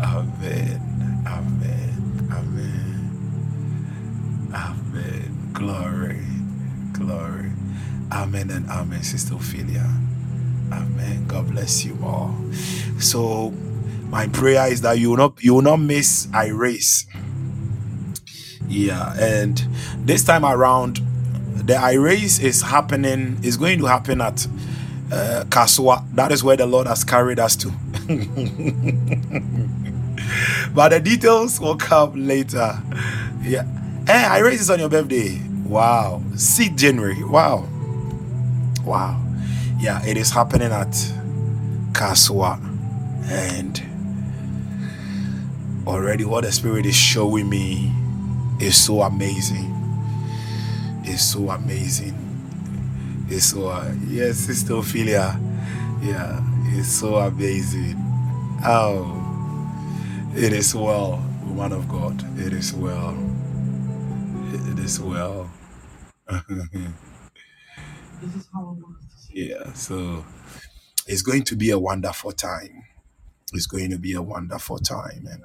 Speaker 2: Amen. Amen. Amen. Amen. Glory. Glory. Amen and amen, Sister Ophelia. Amen. God bless you all. So my prayer is that you will not you will not miss iRace. Yeah, and this time around, the iRace is happening, is going to happen at uh, Kasoa. That is where the Lord has carried us to. but the details will come later. Yeah. Hey, I raise this on your birthday. Wow. See January. Wow. Wow. Yeah, it is happening at Kasoa. And already what the Spirit is showing me is so amazing. It's so amazing. It's so, uh, yes, Sister Ophelia. Yeah, it's so amazing. Oh. It is well, woman of God. It is well. It is well. yeah, so it's going to be a wonderful time. It's going to be a wonderful time. And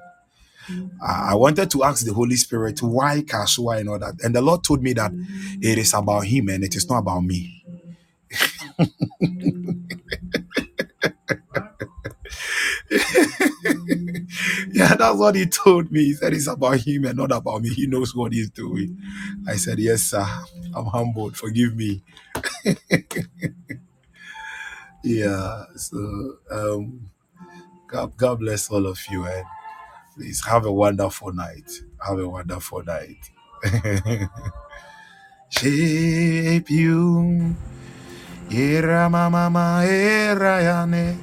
Speaker 2: I wanted to ask the Holy Spirit why Kasoa and all that. And the Lord told me that it is about Him and it is not about me. yeah, that's what he told me. He said it's about him and not about me. He knows what he's doing. I said, Yes, sir. I'm humbled. Forgive me. yeah. So um God, God bless all of you and please have a wonderful night. Have a wonderful night. Shape you. Ira mama era yane.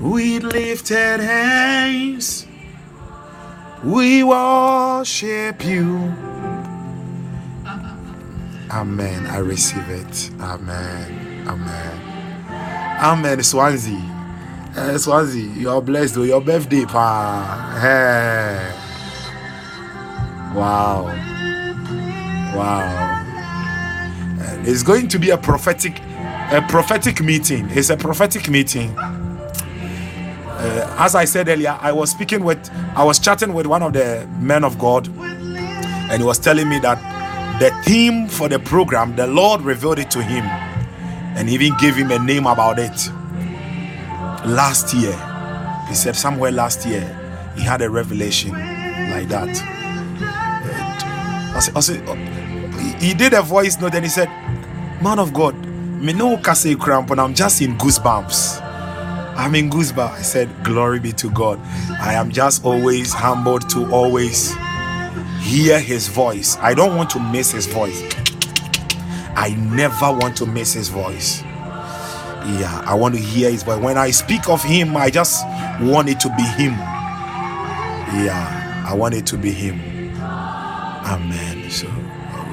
Speaker 2: With lifted hands, we worship you. Amen. I receive it. Amen. Amen. Amen. Swansea. Uh, Swansea, you are blessed though. Your birthday, pa. Hey. Wow. Wow. And it's going to be a prophetic, a prophetic meeting. It's a prophetic meeting. Uh, as I said earlier, I was speaking with, I was chatting with one of the men of God, and he was telling me that the theme for the program, the Lord revealed it to him, and even gave him a name about it. Last year, he said somewhere last year he had a revelation like that. And uh, I said, I said, uh, he did a voice note and he said, "Man of God, me no kase cramp, and I'm just in goosebumps." I'm in goosebumps. I said, Glory be to God. I am just always humbled to always hear his voice. I don't want to miss his voice. I never want to miss his voice. Yeah, I want to hear his voice. When I speak of him, I just want it to be him. Yeah, I want it to be him. Amen. So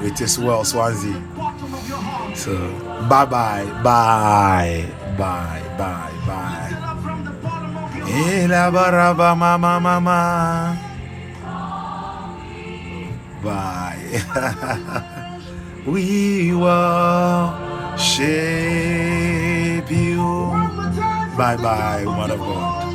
Speaker 2: it is well, Swansea. So bye bye, bye, bye, bye, bye. Bye. we worship. Bye bye, one of God.